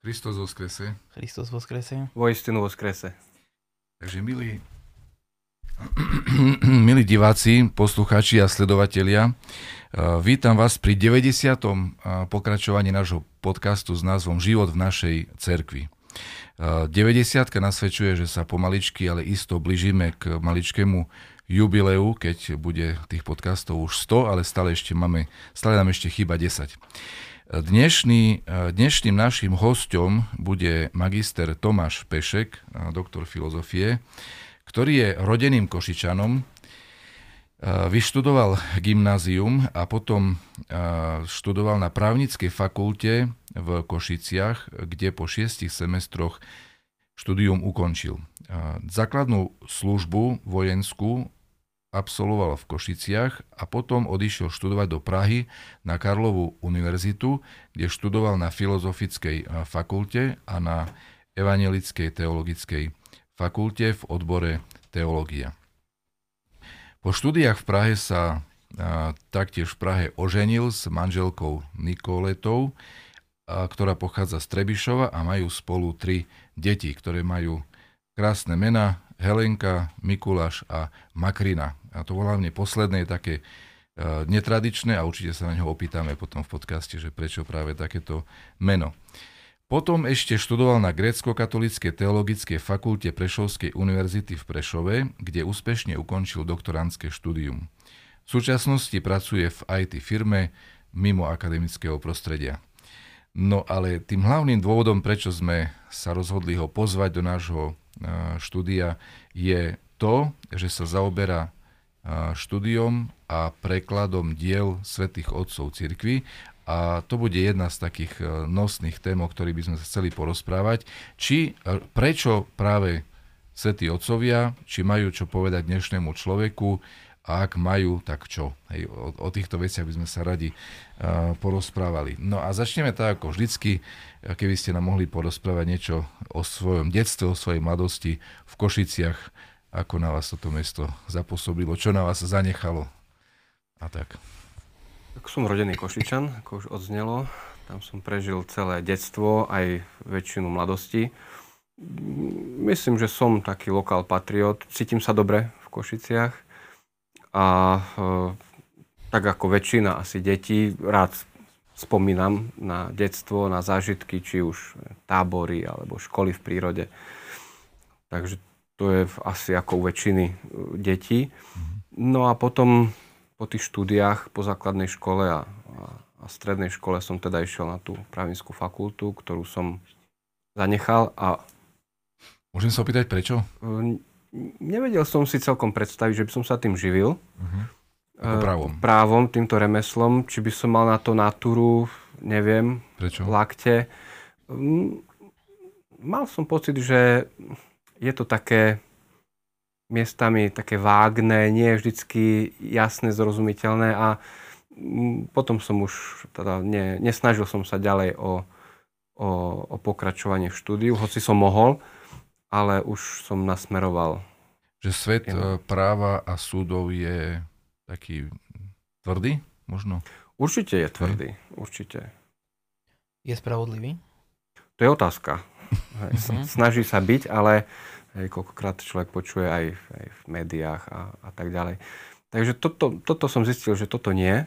Kristus skrese. Kristus skrese. Vojstinu skrese. Takže milí, milí diváci, poslucháči a sledovatelia, eh, vítam vás pri 90. Eh, pokračovaní nášho podcastu s názvom Život v našej cerkvi. 90. Eh, nasvedčuje, že sa pomaličky, ale isto blížime k maličkému jubileu, keď bude tých podcastov už 100, ale stále ešte máme, stále nám ešte chýba 10. Dnešný, dnešným našim hostom bude magister Tomáš Pešek, doktor filozofie, ktorý je rodeným Košičanom, vyštudoval gymnázium a potom študoval na právnickej fakulte v Košiciach, kde po šiestich semestroch štúdium ukončil. Základnú službu vojenskú absolvoval v Košiciach a potom odišiel študovať do Prahy na Karlovú univerzitu, kde študoval na Filozofickej fakulte a na Evangelickej teologickej fakulte v odbore teológia. Po štúdiách v Prahe sa a, taktiež v Prahe oženil s manželkou Nikoletou, a, ktorá pochádza z Trebišova a majú spolu tri deti, ktoré majú krásne mena Helenka, Mikuláš a Makrina. A to hlavne posledné je také e, netradičné a určite sa na ňo opýtame potom v podcaste, že prečo práve takéto meno. Potom ešte študoval na grécko-katolíckej teologickej fakulte Prešovskej univerzity v Prešove, kde úspešne ukončil doktorantské štúdium. V súčasnosti pracuje v IT firme mimo akademického prostredia. No ale tým hlavným dôvodom, prečo sme sa rozhodli ho pozvať do nášho e, štúdia, je to, že sa zaoberá štúdiom a prekladom diel svätých otcov cirkvy a to bude jedna z takých e, nosných tém, o ktorých by sme sa chceli porozprávať. Či, e, prečo práve svätí otcovia, či majú čo povedať dnešnému človeku a ak majú, tak čo. Hej, o, o týchto veciach by sme sa radi uh, porozprávali. No a začneme tak ako vždycky, keby ste nám mohli porozprávať niečo o svojom detstve, o svojej mladosti v Košiciach, ako na vás toto mesto zapôsobilo, čo na vás zanechalo a tak. Tak som rodený Košičan, ako už odznelo. Tam som prežil celé detstvo, aj väčšinu mladosti. Myslím, že som taký lokál patriot. Cítim sa dobre v Košiciach. A e, tak ako väčšina asi detí, rád spomínam na detstvo, na zážitky, či už tábory alebo školy v prírode. Takže to je asi ako u väčšiny e, detí. No a potom po tých štúdiách po základnej škole a, a, strednej škole som teda išiel na tú právnickú fakultu, ktorú som zanechal a... Môžem sa opýtať prečo? Nevedel som si celkom predstaviť, že by som sa tým živil. Uh-huh. právom. právom, týmto remeslom, či by som mal na to natúru, neviem, Prečo? lakte. Mal som pocit, že je to také miestami také vágne, nie je vždycky jasné, zrozumiteľné a mm, potom som už teda ne, nesnažil som sa ďalej o, o, o pokračovanie v štúdiu, hoci som mohol, ale už som nasmeroval. Že svet Áno. e, práva a súdov je taký tvrdý, možno? Určite je tvrdý, určite. Je spravodlivý? To je otázka. Hej, Mhm. Snaží sa byť, ale hej, koľkokrát človek počuje aj, aj v médiách a, a tak ďalej. Takže toto, toto som zistil, že toto nie.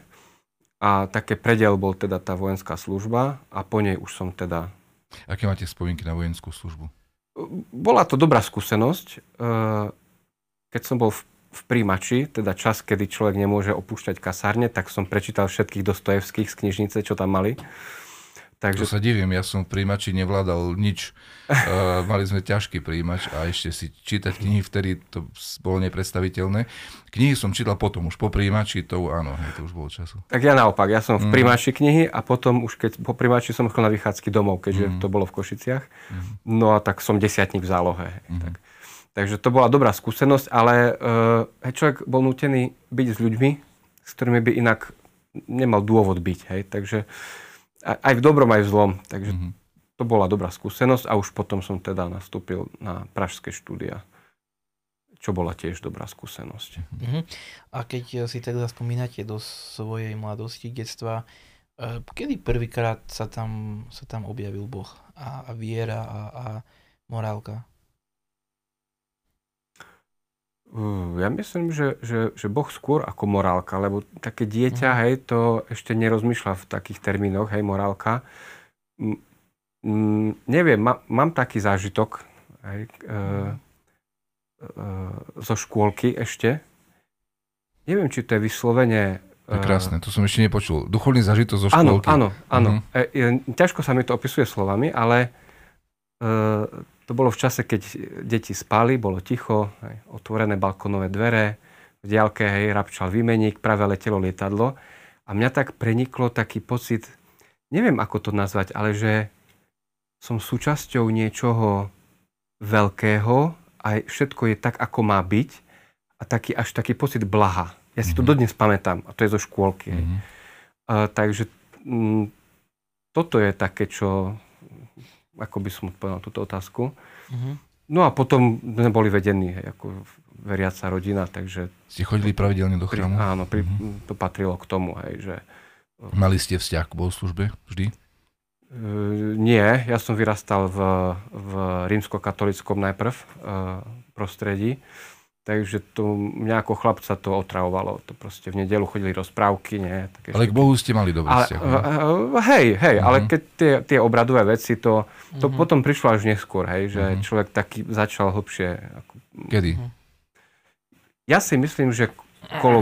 A také predel bol teda tá vojenská služba a po nej už som teda... Aké máte spomienky na vojenskú službu? Bola to dobrá skúsenosť. e, Keď som bol v, v príjimači, teda čas, kedy človek nemôže opúšťať kasárne, tak som prečítal všetkých Dostojevských z knižnice, čo tam mali. To Takže sa divím, ja som v príjimači nevládal nič. Uh, mali sme ťažký príjimač a ešte si čítať knihy, vtedy to bolo nepredstaviteľné. Knihy som čítal potom, už po príjimači, to áno, hej, to už bolo času. Tak ja naopak, ja som v Mm. primáči knihy a potom už keď po primáči som chodil na vychádzky domov, keďže Mm. to bolo v Košiciach. Mhm. No a tak som desiatník v zálohe. Mhm. Tak. Takže to bola dobrá skúsenosť, ale uh, človek bol nutený byť s ľuďmi, s ktorými by inak nemal dôvod byť. Hej? Takže a- aj v dobrom, aj v zlom. Takže Mhm. to bola dobrá skúsenosť a už potom som teda nastúpil na pražské štúdia, čo bola tiež dobrá skúsenosť. Mhm. A keď si tak zaspomínate do svojej mladosti, detstva, eh, kedy prvýkrát sa tam, sa tam objavil Boh a, a viera a, a morálka? Uh, Ja myslím, že, že, že Boh skôr ako morálka, lebo také dieťa, Mhm. hej, to ešte nerozmýšľa v takých termínoch, hej, morálka. Mm, mm, neviem, ma, mám taký zážitok hej, e, e, zo škôlky ešte. Neviem, či to je vyslovene... To je e, krásne, to som ešte nepočul. Duchovný zažitok zo Áno, škôlky. áno, áno. Mhm. E, e, ťažko sa mi to opisuje slovami, ale e, to bolo v čase, keď deti spali, bolo ticho, hej, otvorené balkonové dvere, v diálke hej, rapčal výmeník, práve letelo lietadlo a mňa tak preniklo taký pocit, neviem ako to nazvať, ale že som súčasťou niečoho veľkého a všetko je tak, ako má byť a taký, až taký pocit blaha. Ja si to Mhm. dodnes pamätám a to je zo škôlky. Mhm. Uh, takže mm, toto je také, čo ako by som odpovedal na túto otázku. Mhm. No a potom sme boli vedení hej, ako veriaca rodina, takže Ste chodili pravidelne do pri, chrámu? áno, pri, Mhm. to patrilo k tomu, hej, že Mali ste vzťah k bohoslužbe vždy? uh, nie, ja som vyrastal v, v rímskokatolickom najprv uh, prostredí, takže to, mňa ako chlapca to otravovalo. To proste v nedelu chodili rozprávky, nie? Také Ale k Bohu ste mali dobrý vzťah. uh, no? uh, hej, hej, ale Mhm. keď tie, tie obradové veci, to, to Mhm. potom prišlo až neskôr, hej, že Mhm. človek taký začal hlbšie. Ako, Kedy? Mhm. ja si myslím, že kolo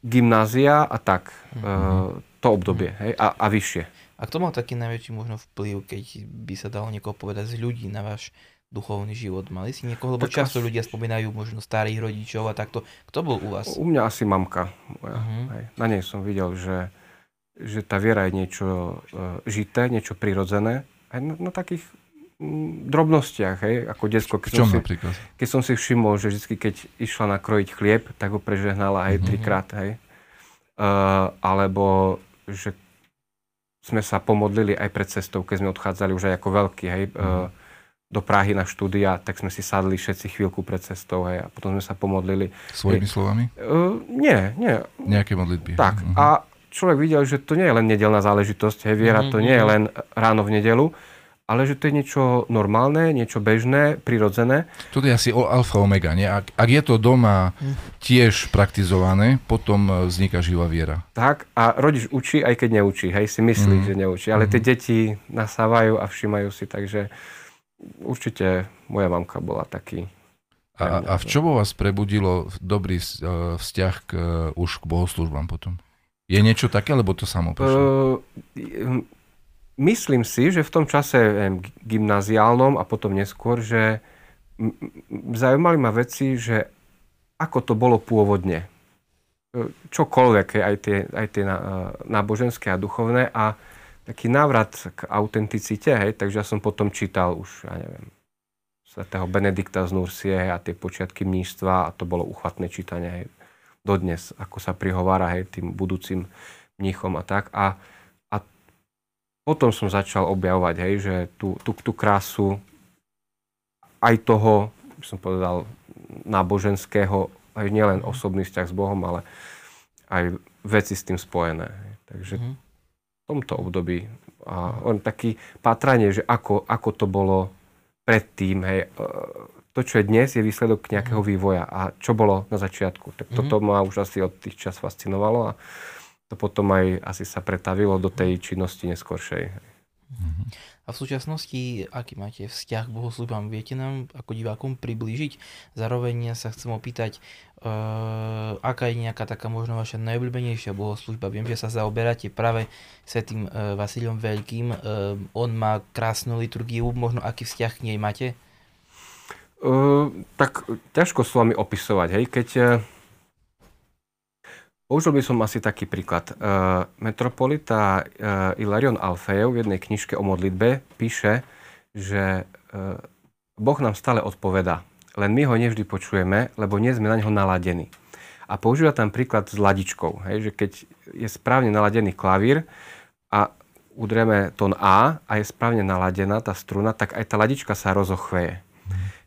gymnázia a tak, Mhm. uh, to obdobie, hej, a, a vyššie. A kto mal taký najväčší možno vplyv, keď by sa dalo niekoho povedať z ľudí na váš duchovný život? Mali si niekoho, lebo Tak často asi- ľudia spomínajú možno starých rodičov a takto. Kto bol u vás? U mňa asi mamka. Moja, Mhm. hej. Na nej som videl, že, že tá viera je niečo uh, žité, niečo prirodzené. Aj na, na takých drobnostiach, hej, ako detsko. Keď som, si, napríklad? keď som si všimol, že vždy, keď išla nakrojiť chlieb, tak ho prežehnala aj Mhm. trikrát, hej. Uh, alebo, že sme sa pomodlili aj pred cestou, keď sme odchádzali už aj ako veľký, hej, uh, do Prahy na štúdia, tak sme si sadli všetci chvíľku pred cestou, hej, a potom sme sa pomodlili. Svojimi slovami? Uh, nie, nie, Nejaké modlitby? tak. Mhm. A človek videl, že to nie je len nedelná záležitosť, hej, viera to Mhm, nie je mhm. len ráno v nedelu, ale že to je niečo normálne, niečo bežné, prirodzené. Toto je asi o- alfa omega, nie? Ak, ak je to doma tiež praktizované, potom e, vzniká živá viera. Tak a rodič učí, aj keď neučí, hej, si myslí, Mhm. že neučí, ale tie Mhm. deti nasávajú a všímajú si, takže určite moja mamka bola taký. A, a v čo vo vás prebudilo dobrý e, vzťah k, e, už k bohoslužbám potom? Je niečo také, alebo to samo prišlo? Uh, myslím si, že v tom čase gy- gymnaziálnom a potom neskôr, že m- zaujímali ma veci, že ako to bolo pôvodne. čokoľvek, aj tie, aj tie náboženské a duchovné a taký návrat k autenticite, hej, takže ja som potom čítal už, ja neviem, svätého Benedikta z Nursie a tie počiatky mníštva a to bolo uchvatné čítanie hej, dodnes, ako sa prihovára hej, tým budúcim mníchom a tak. A, a potom som začal objavovať, hej, že tú, tú, tú krásu aj toho, by som povedal, náboženského, aj nielen osobný vzťah s Bohom, ale aj veci s tým spojené. Takže mm-hmm tomto období. A on taký pátranie, že ako, ako to bolo predtým, hej, e, to, čo je dnes, je výsledok nejakého mhm. vývoja. A čo bolo na začiatku? Tak toto mm-hmm. ma už asi od tých čas fascinovalo a to potom aj asi sa pretavilo do tej činnosti neskoršej. Mm-hmm. A v súčasnosti, aký máte vzťah k bohoslužbám, viete nám ako divákom priblížiť? Zároveň sa chcem opýtať, uh, aká je nejaká taká možno vaša najobľúbenejšia bohoslužba? Viem, že sa zaoberáte práve svetým uh, Vasiliom Veľkým. Uh, on má krásnu liturgiu, možno aký vzťah k nej máte? Uh, tak ťažko s vami opisovať. Hej? Keď Použil by som asi taký príklad. Uh, metropolita uh, Ilarion Alfejev v jednej knižke o modlitbe píše, že uh, Boh nám stále odpoveda, len my ho nevždy počujeme, lebo nie sme na neho naladení. A používa tam príklad s ladičkou, hej, že keď je správne naladený klavír a udrieme tón A a je správne naladená tá struna, tak aj tá ladička sa rozochveje.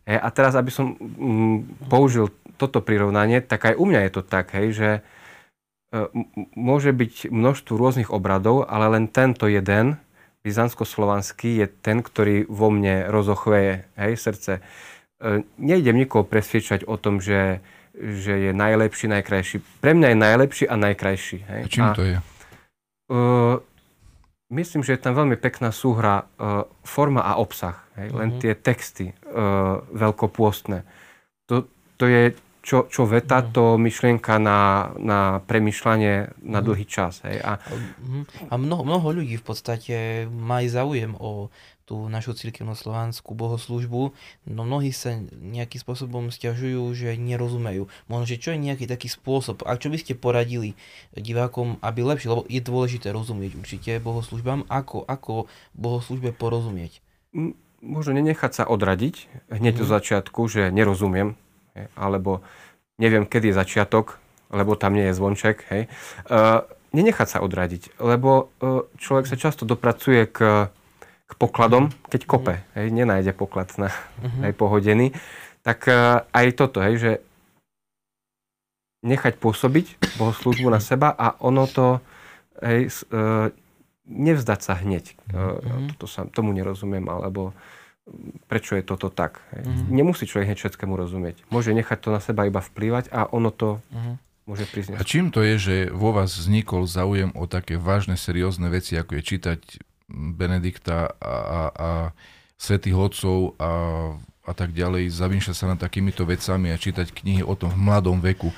Hej, a teraz, aby som mm, použil toto prirovnanie, tak aj u mňa je to tak, hej, že E, môže byť množstvo rôznych obradov, ale len tento jeden, byzantsko-slovanský, je ten, ktorý vo mne rozochveje hej, srdce. Nejdem nikoho presviečať o tom, že, že je najlepší, najkrajší. Pre mňa je najlepší a najkrajší. Hej. A čím a, to je? Uh, myslím, že je tam veľmi pekná súhra uh, forma a obsah. Hej. Len mm-hmm. tie texty uh, veľkopôstne. To, to je čo, čo veta, mm. to myšlienka na, na premyšľanie na mm. dlhý čas. Hej. A, mhm. a mnoho, mnoho ľudí v podstate má aj záujem o tú našu církevnú slovanskú bohoslužbu, no mnohí sa nejakým spôsobom stiažujú, že nerozumejú. Možno, že čo je nejaký taký spôsob, a čo by ste poradili divákom, aby lepšie, lebo je dôležité rozumieť určite bohoslužbám, ako, ako bohoslužbe porozumieť. Možno nenechať sa odradiť hneď mm. do začiatku, že nerozumiem, alebo neviem, kedy je začiatok, lebo tam nie je zvonček, hej. Uh, nenechať sa odradiť, lebo uh, človek sa často dopracuje k, k pokladom, keď kope, mm. hej, nenájde poklad na mm-hmm. aj pohodený. Tak uh, aj toto, hej, že nechať pôsobiť bohoslúžbu na seba a ono to, hej, uh, nevzdať sa hneď. Mm-hmm. Uh, toto sa, tomu nerozumiem, alebo prečo je toto tak. Mm-hmm. Nemusí človek hneď všetkému rozumieť. Môže nechať to na seba iba vplývať a ono to mm-hmm. môže prísť. A čím to je, že vo vás vznikol záujem o také vážne, seriózne veci, ako je čítať Benedikta a, a, a svetých otcov a, a tak ďalej, zamýšľať sa nad takýmito vecami a čítať knihy o tom v mladom veku. E,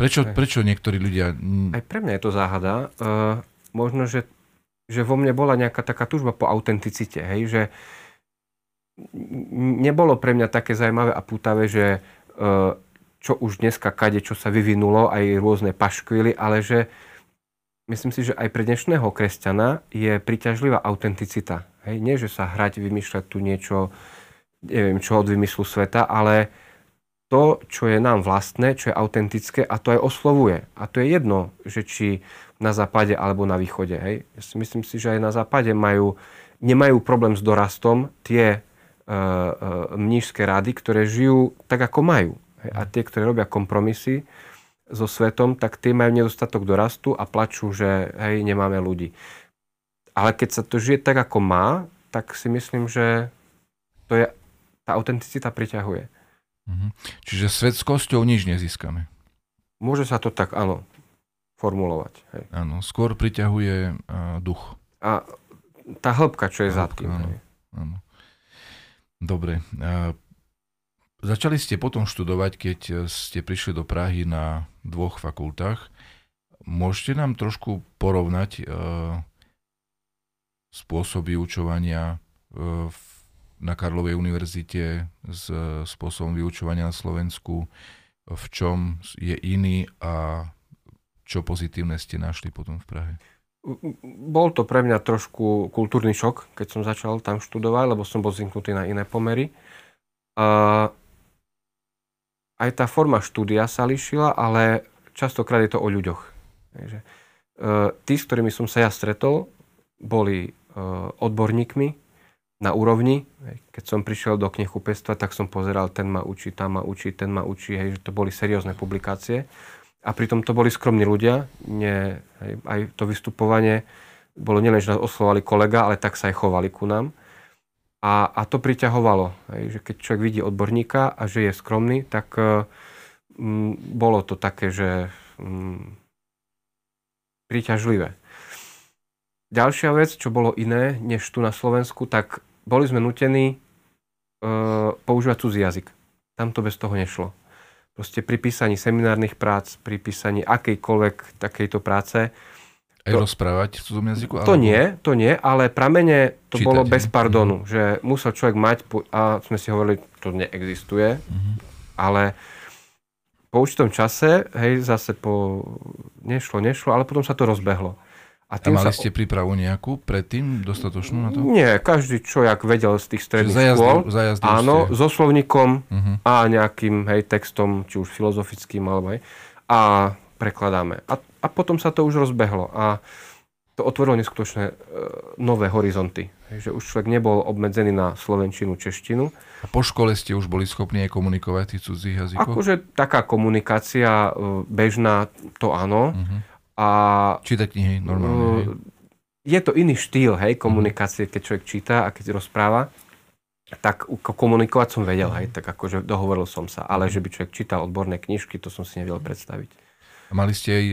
prečo, prečo niektorí ľudia... Aj pre mňa je to záhada. Uh, možno, že že vo mne bola nejaká taká tužba po autenticite, hej, že nebolo pre mňa také zaujímavé a pútavé, že e, čo už dneska kade, čo sa vyvinulo, aj rôzne paškvily, ale že myslím si, že aj pre dnešného kresťana je priťažlivá autenticita. Hej? Nie, že sa hrať, vymýšľať tu niečo, neviem čo od vymyslu sveta, ale to, čo je nám vlastné, čo je autentické a to aj oslovuje. A to je jedno, že či na západe alebo na východe. Hej. Ja si myslím si, že aj na západe majú, nemajú problém s dorastom tie uh, uh, mnížské rady, ktoré žijú tak, ako majú. Hej. A tie, ktoré robia kompromisy so svetom, tak tie majú nedostatok dorastu a plačú, že hej, nemáme ľudí. Ale keď sa to žije tak, ako má, tak si myslím, že to je, tá autenticita priťahuje. Mhm. Čiže svet s kosťou nič nezískame. Môže sa to tak, áno, formulovať. Hej. Áno, skôr priťahuje uh, duch. A tá hĺbka, čo je hĺbka, za tým. Áno, áno. Dobre. Uh, začali ste potom študovať, keď ste prišli do Prahy na dvoch fakultách. Môžete nám trošku porovnať uh, spôsoby vyučovania uh, na Karlovej univerzite s spôsobom vyučovania na Slovensku v čom je iný a čo pozitívne ste našli potom v Prahe? Bol to pre mňa trošku kultúrny šok, keď som začal tam študovať, lebo som bol zvyknutý na iné pomery. A aj tá forma štúdia sa lišila, ale častokrát je to o ľuďoch. Takže, uh, tí, s ktorými som sa ja stretol, boli uh, odborníkmi na úrovni. Keď som prišiel do knihkupectva, tak som pozeral, ten ma učí, tam ma učí, ten ma učí, hej, že to boli seriózne publikácie. A pritom to boli skromní ľudia. Nie, hej, aj to vystupovanie bolo nielen, že nás oslovali kolega, ale tak sa aj chovali ku nám. A, a to priťahovalo, hej, že keď človek vidí odborníka a že je skromný, tak um, bolo to také, že um, príťažlivé. Ďalšia vec, čo bolo iné než tu na Slovensku, tak boli sme nutení uh, používať cudzí jazyk. Tam to bez toho nešlo. Proste pri písaní seminárnych prác, pri písaní akejkoľvek takejto práce, aj to, rozprávať v cudzom jazyku? To alebo... nie, to nie, ale pramene to Čítať, bolo bez pardonu, mm-hmm. že musel človek mať, a sme si hovorili, to neexistuje, mm-hmm. ale po určitom čase, hej, zase po, nešlo, nešlo, ale potom sa to rozbehlo. A, tým a mali sa... ste prípravu nejakú predtým, dostatočnú na to? Nie, každý človek vedel z tých stredných zajazdil, škôl. Zajazdil áno, ste. so slovníkom uh-huh. a nejakým hej, textom, či už filozofickým, alebo hej. A prekladáme. A, a potom sa to už rozbehlo a to otvorilo neskutočné e, nové horizonty. Že už človek nebol obmedzený na slovenčinu, češtinu. A po škole ste už boli schopní aj komunikovať v tých cudzích jazykoch? Akože taká komunikácia e, bežná, to áno. Uh-huh. A, Čítať knihy normálne. Uh, je to iný štýl hej, komunikácie, keď človek číta a keď rozpráva tak komunikovať som vedel, hej, tak akože dohovoril som sa, ale že by človek čítal odborné knižky, to som si nevedel predstaviť. A mali ste aj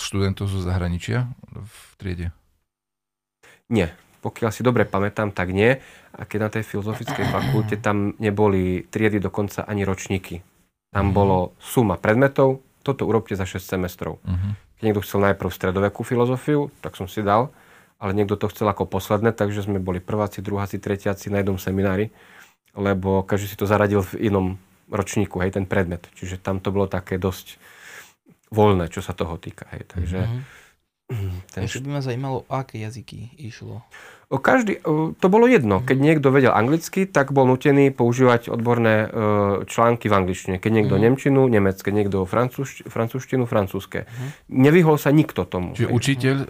študentov zo zahraničia v triede? Nie. Pokiaľ si dobre pamätám, tak nie. A keď na tej filozofickej fakulte tam neboli triedy dokonca ani ročníky. Tam uh-huh. bolo suma predmetov, toto urobte za 6 semestrov. Uh-huh. Keď niekto chcel najprv stredovekú filozofiu, tak som si dal, ale niekto to chcel ako posledné, takže sme boli prváci, druháci, tretiaci na jednom seminári, lebo každý si to zaradil v inom ročníku, hej, ten predmet. Čiže tam to bolo také dosť voľné, čo sa toho týka. Hej. Takže, mm-hmm. ten... Ešte by ma zajímalo, aké jazyky išlo. Každý, to bolo jedno. Keď niekto vedel anglicky, tak bol nutený používať odborné e, články v angličtine. Keď niekto mm. nemčinu, nemecké, niekto francúz, francúzštinu, francúzske. Mm. Nevyhol sa nikto tomu. Čiže učiteľ uh,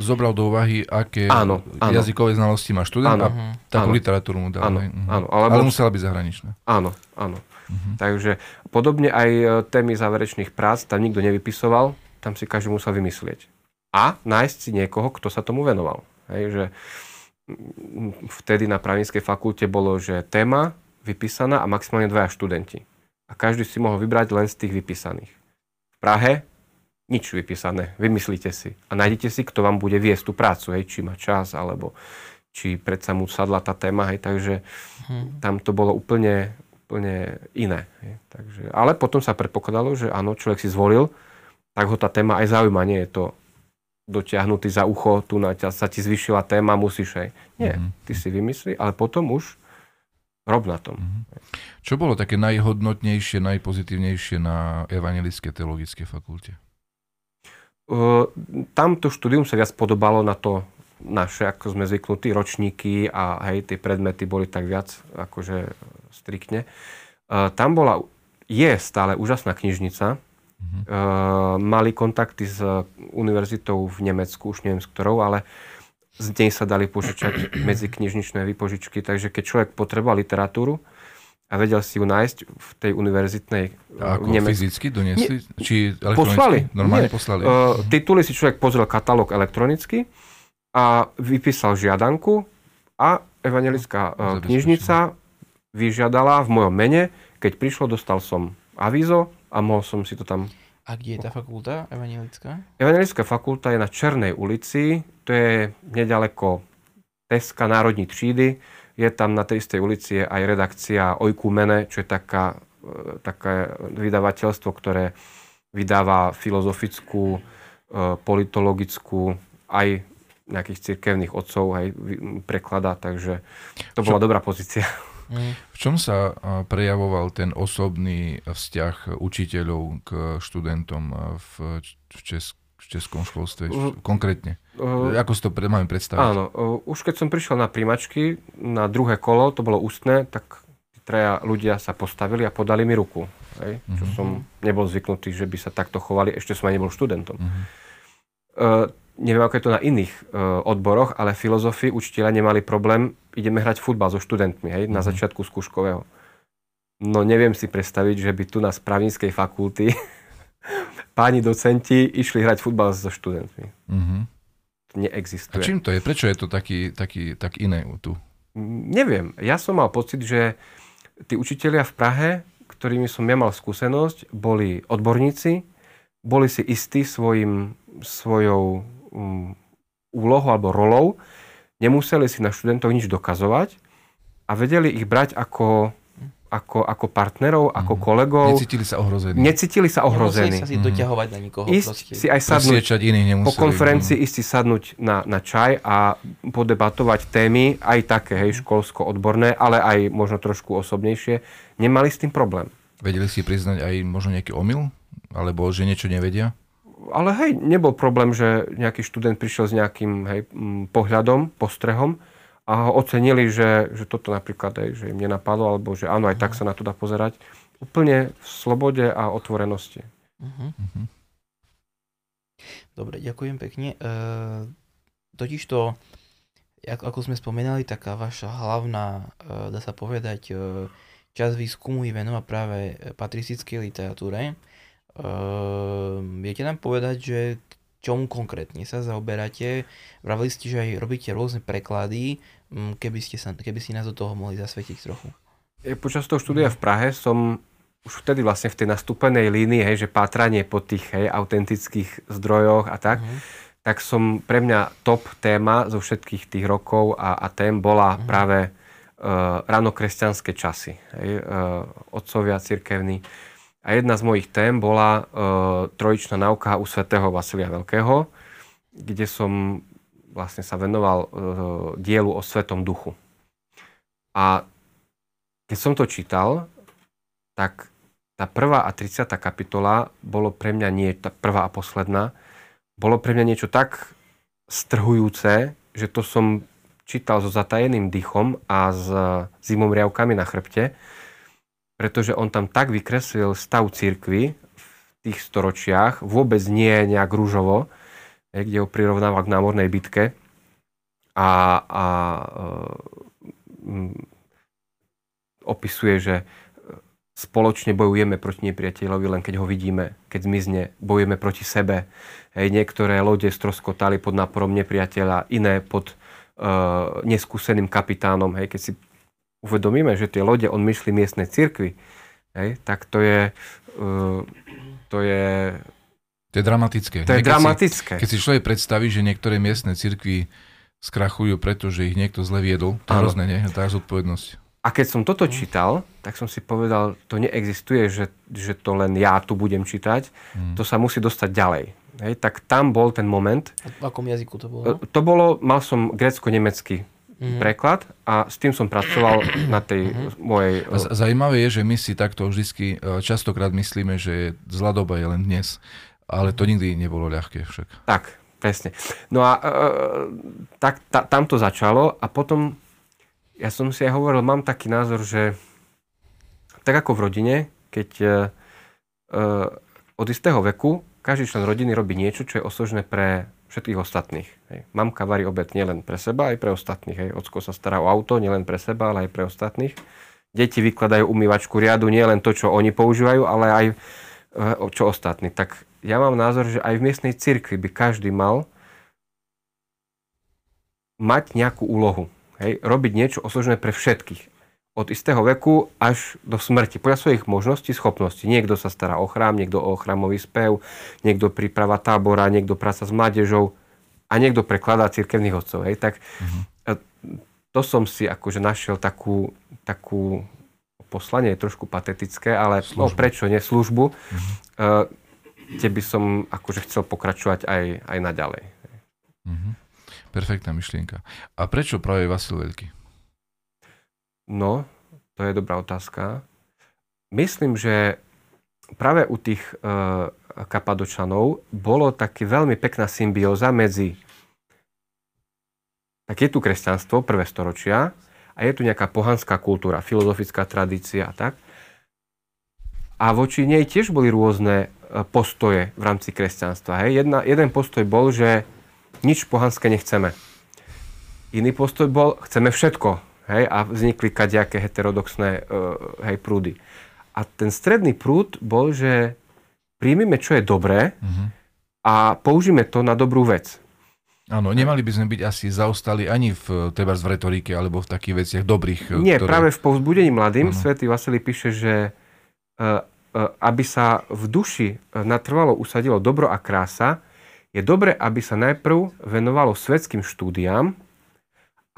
zobral do úvahy, aké áno, áno. jazykové znalosti má študent áno, a takú áno. literatúru mu dal. Áno, mhm. áno, ale, ale musela byť zahraničná. Áno, áno. Mm-hmm. Takže podobne aj e, témy záverečných prác tam nikto nevypisoval, tam si každý musel vymyslieť. A nájsť si niekoho, kto sa tomu venoval. Hej, že vtedy na právnickej fakulte bolo, že téma vypísaná a maximálne dvaja študenti. A každý si mohol vybrať len z tých vypísaných. V Prahe nič vypísané, vymyslíte si. A nájdete si, kto vám bude viesť tú prácu, hej, či má čas, alebo či predsa mu sadla tá téma, hej, takže hmm. tam to bolo úplne, úplne iné. Je. Takže, ale potom sa predpokladalo, že áno, človek si zvolil, tak ho tá téma aj zaujíma. Nie je to dotiahnutý za ucho, tu na ťa sa ti zvyšila téma, musíš aj. Nie, mm-hmm. ty si vymyslí, ale potom už rob na tom. Mm-hmm. Čo bolo také najhodnotnejšie, najpozitívnejšie na Evangelickej teologickej fakulte? Uh, tamto štúdium sa viac podobalo na to naše, ako sme zvyknutí, ročníky a hej, tie predmety boli tak viac akože striktne. Uh, tam bola, je stále úžasná knižnica. Uh, mali kontakty s univerzitou v Nemecku, už neviem s ktorou, ale z nej sa dali požičať medzi knižničné vypožičky, takže keď človek potreboval literatúru, a vedel si ju nájsť v tej univerzitnej a ako Nemecku. fyzicky doniesli? Nie, Či? Poslali. Normálne Nie. poslali. Uh, tituly si človek pozrel katalóg elektronicky a vypísal žiadanku a evangelická uh, knižnica vyžiadala v mojom mene. Keď prišlo, dostal som avízo a mohol som si to tam... A kde je tá fakulta evangelická? Evangelická fakulta je na Černej ulici, to je nedaleko Teska Národní třídy. Je tam na tej istej ulici je aj redakcia Mene, čo je taká, e, také vydavateľstvo, ktoré vydáva filozofickú, e, politologickú, aj nejakých cirkevných otcov aj prekladá, takže to bola čo, dobrá pozícia. Mm. V čom sa prejavoval ten osobný vzťah učiteľov k študentom v, v, Česk, v českom školstve? Uh, Konkrétne. Uh, Ako si to pre, máme predstaviť? áno, uh, už keď som prišiel na príjmačky, na druhé kolo, to bolo ústne, tak traja ľudia sa postavili a podali mi ruku. Hej, čo Mhm. som nebol zvyknutý, že by sa takto chovali, ešte som ani nebol študentom. Mhm. Uh, neviem, ako je to na iných uh, odboroch, ale filozofii učiteľa nemali problém, ideme hrať futbal so študentmi, hej, na Mhm. začiatku skúškového. No neviem si predstaviť, že by tu na správnickej fakulty páni docenti išli hrať futbal so študentmi. Mhm. To A neexistuje. čím to je? Prečo je to taký, taký, tak iné tu? Neviem, ja som mal pocit, že tí učitelia v Prahe, ktorými som ja mal skúsenosť, boli odborníci, boli si istí svojim, svojou um, úlohou alebo rolou, nemuseli si na študentov nič dokazovať a vedeli ich brať ako, ako, ako partnerov, ako Mhm. kolegov. Necítili sa ohrození? Necítili sa ohrození. Nemuseli sa si Mhm. doťahovať na nikoho. Ísť proste. si aj sadnúť iných po konferencii ísť si sadnúť na, na čaj a podebatovať témy, aj také, hej, školsko-odborné, ale aj možno trošku osobnejšie, nemali s tým problém. Vedeli si priznať aj možno nejaký omyl? Alebo že niečo nevedia? Ale hej, nebol problém, že nejaký študent prišiel s nejakým hej, pohľadom, postrehom a ho ocenili, že, že toto napríklad, hej, že im nenapadlo, alebo že áno, aj tak sa na to dá pozerať. Úplne v slobode a otvorenosti. Mhm. Mhm. Dobre, ďakujem pekne. E, totiž to, ako, sme spomenali, taká vaša hlavná, e, dá sa povedať, e, časť výskumu je venová práve patristickej literatúre. E, viete nám povedať, že čomu konkrétne sa zaoberáte? Vravili ste, že aj robíte rôzne preklady, Mm, keby ste, sa, keby ste nás do toho mohli zasvetiť trochu. E, Počas toho štúdia v Prahe som už vtedy vlastne v tej nastúpenej línii, hej, že pátranie po tých hej, autentických zdrojoch a tak, Mhm. tak som pre mňa top téma zo všetkých tých rokov a, a tém bola Mhm. práve uh, ranokresťanské časy. Hej, uh, otcovia cirkevní. A jedna z mojich tém bola uh, trojičná náuka u svätého Vasilia Veľkého, kde som vlastne sa venoval uh, dielu o Svetom duchu. A keď som to čítal, tak tá prvá a 30. kapitola bolo pre mňa nie, tá prvá a posledná, bolo pre mňa niečo tak strhujúce, že to som čítal so zatajeným dychom a s zimomriavkami na chrbte, pretože on tam tak vykreslil stav církvy v tých storočiach, vôbec nie nejak rúžovo, kde ho prirovnával k námornej bitke a, a e, opisuje, že e, spoločne bojujeme proti nepriateľovi, len keď ho vidíme, keď zmizne, bojujeme proti sebe. Hej, niektoré lode stroskotali pod náporom nepriateľa, iné pod uh, neskúseným kapitánom. Hej, keď si uvedomíme, že tie lode on myslí miestnej cirkvi, hej, tak to je, uh, to je, To je dramatické. to je keď si- dramatické. Keď si človek predstaví, že niektoré miestne cirkvy skrachujú, pretože ich niekto zle viedol, to je hrozné, nie? Tá zodpovednosť. A keď som toto čítal, tak som si povedal, to neexistuje, že, že to len ja tu budem čítať, Mm. to sa musí dostať ďalej. Hej, tak tam bol ten moment. V akom jazyku to bolo? E, To bolo, mal som grécko-nemecký Mhm. preklad a s tým som pracoval na tej mojej... A z- Zajímavé je, že my si takto vždy častokrát myslíme, že zlá doba je len dnes. Ale to nikdy nebolo ľahké však. Tak, presne. No a e, tak ta, tam to začalo a potom ja som si aj hovoril, mám taký názor, že tak ako v rodine, keď e, e, od istého veku každý člen rodiny robí niečo, čo je osožné pre všetkých ostatných. Hej. Mamka varí obed nielen pre seba, aj pre ostatných. Hej. Ocko sa stará o auto nielen pre seba, ale aj pre ostatných. Deti vykladajú umývačku riadu, nie len to, čo oni používajú, ale aj e, čo ostatní. Tak ja mám názor, že aj v miestnej cirkvi by každý mal mať nejakú úlohu. Hej? Robiť niečo osožné pre všetkých. Od istého veku až do smrti. Podľa svojich možností, schopností. Niekto sa stará o chrám, niekto o chrámový spev, niekto príprava tábora, niekto práca s mládežou a niekto prekladá cirkevných otcov. Hej? Tak uh to som si akože našiel takú, takú poslanie je trošku patetické, ale no, prečo nie službu, uh, kde by som akože chcel pokračovať aj, aj naďalej. Mhm. Perfektná myšlienka. A prečo práve Vasil Veľký? No, To je dobrá otázka. Myslím, že práve u tých e, kapadočanov bolo také veľmi pekná symbióza medzi tak je tu kresťanstvo, prvé storočia, a je tu nejaká pohanská kultúra, filozofická tradícia a tak. A voči nej tiež boli rôzne e, postoje v rámci kresťanstva. Hej. Jedna, jeden postoj bol, že nič pohanské nechceme. Iný postoj bol, chceme všetko. Hej, a vznikli kaďaké heterodoxné uh, hej, prúdy. A ten stredný prúd bol, že príjmime, čo je dobré uh-huh. a použijeme to na dobrú vec. Áno, nemali by sme byť asi zaostali ani v, treba v retorike alebo v takých veciach dobrých. Nie, ktoré... práve v povzbudení mladým uh-huh. svätý Vasilij píše, že uh, aby sa v duši natrvalo usadilo dobro a krása, je dobre, aby sa najprv venovalo svetským štúdiám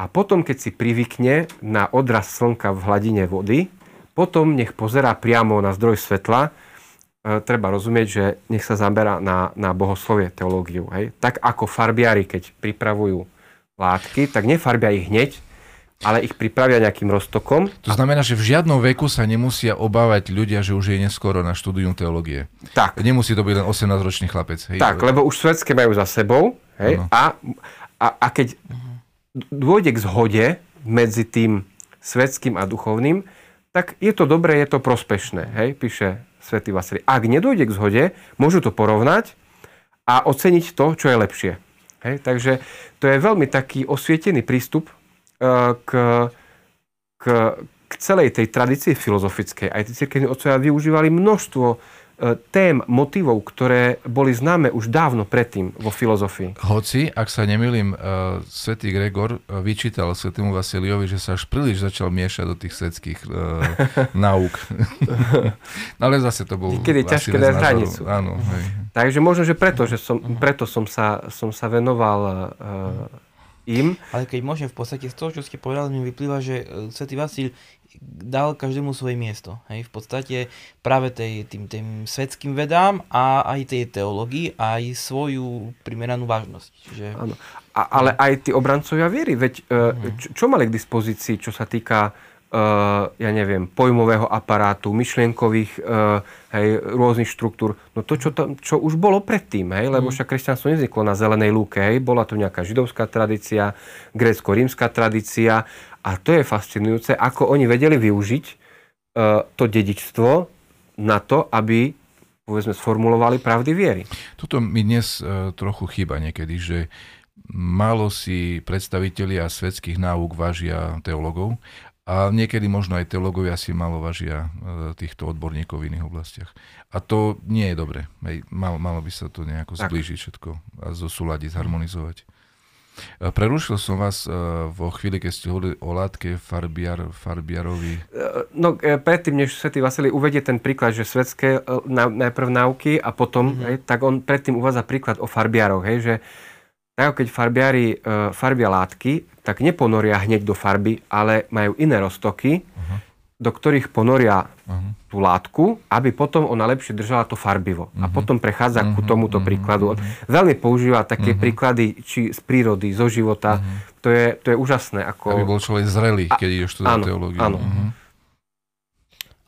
a potom, keď si privykne na odraz slnka v hladine vody, potom nech pozerá priamo na zdroj svetla. E, treba rozumieť, že nech sa zaberá na, na bohoslovie, teológiu. Hej? Tak ako farbiari, keď pripravujú látky, tak nefarbia ich hneď, ale ich pripravia nejakým roztokom. To znamená, že v žiadnom veku sa nemusia obávať ľudia, že už je neskoro na štúdium teológie. Tak. Nemusí to byť len 18-ročný chlapec. Hej? Tak, lebo už svetské majú za sebou hej? A, a, a keď dôjde k zhode medzi tým svetským a duchovným, tak je to dobré, je to prospešné, hej? píše svätý Vasilij. Ak nedôjde k zhode, môžu to porovnať a oceniť to, čo je lepšie. Hej? Takže to je veľmi taký osvietený prístup k, k, k celej tej tradícii filozofickej. Aj tí cirkevní otcovia využívali množstvo e, tém, motivov, ktoré boli známe už dávno predtým vo filozofii. Hoci, ak sa nemýlim, uh, svätý Gregor uh, vyčítal svätému Vasiliovi, že sa až príliš začal miešať do tých svetských uh, náuk. no ale zase to bol... Kedy ťažké dať hranicu. Áno, hej. Takže možno, že preto, že som, preto som, sa, som sa venoval uh, im. Ale keď môžem v podstate z toho, čo ste povedali, mi vyplýva, že e, Svetý Vasil dal každému svoje miesto. Hej? V podstate práve tej, tým, tým svetským vedám a aj tej teológii aj svoju primeranú vážnosť. Áno. A, ale aj tí obrancovia viery, veď uh-huh. čo, čo mali k dispozícii, čo sa týka ja neviem, pojmového aparátu, myšlienkových uh, hej, rôznych štruktúr. No to, čo, to, čo už bolo predtým, hej, lebo mm. však kresťanstvo nevzniklo na zelenej lúke, hej, bola to nejaká židovská tradícia, grécko-rímska tradícia a to je fascinujúce, ako oni vedeli využiť uh, to dedičstvo na to, aby povedzme, sformulovali pravdy viery. Toto mi dnes trochu chýba niekedy, že málo si predstavitelia svetských náuk vážia teologov a niekedy možno aj teológovia si malo vážia e, týchto odborníkov v iných oblastiach. A to nie je dobre. Malo, malo by sa to nejako tak. zblížiť všetko a zosúľadiť, zharmonizovať. E, prerušil som vás e, vo chvíli, keď ste hovorili o látke farbiar, farbiarovi. No predtým, než Svetý Vasilij uvedie ten príklad, že svetské najprv náuky a potom, mm-hmm. hej, tak on predtým uvádza príklad o farbiaroch, hej, že tak keď farbiari uh, farbia látky, tak neponoria hneď do farby, ale majú iné roztoky, uh-huh. do ktorých ponoria uh-huh. tú látku, aby potom ona lepšie držala to farbivo. Uh-huh. A potom prechádza uh-huh. ku tomuto uh-huh. príkladu. Veľmi používa také uh-huh. príklady či z prírody, zo života. Uh-huh. To, je, to je úžasné. Ako... Aby bol človek zrelý, keď ideš študovať teológiu. Áno. Uh-huh.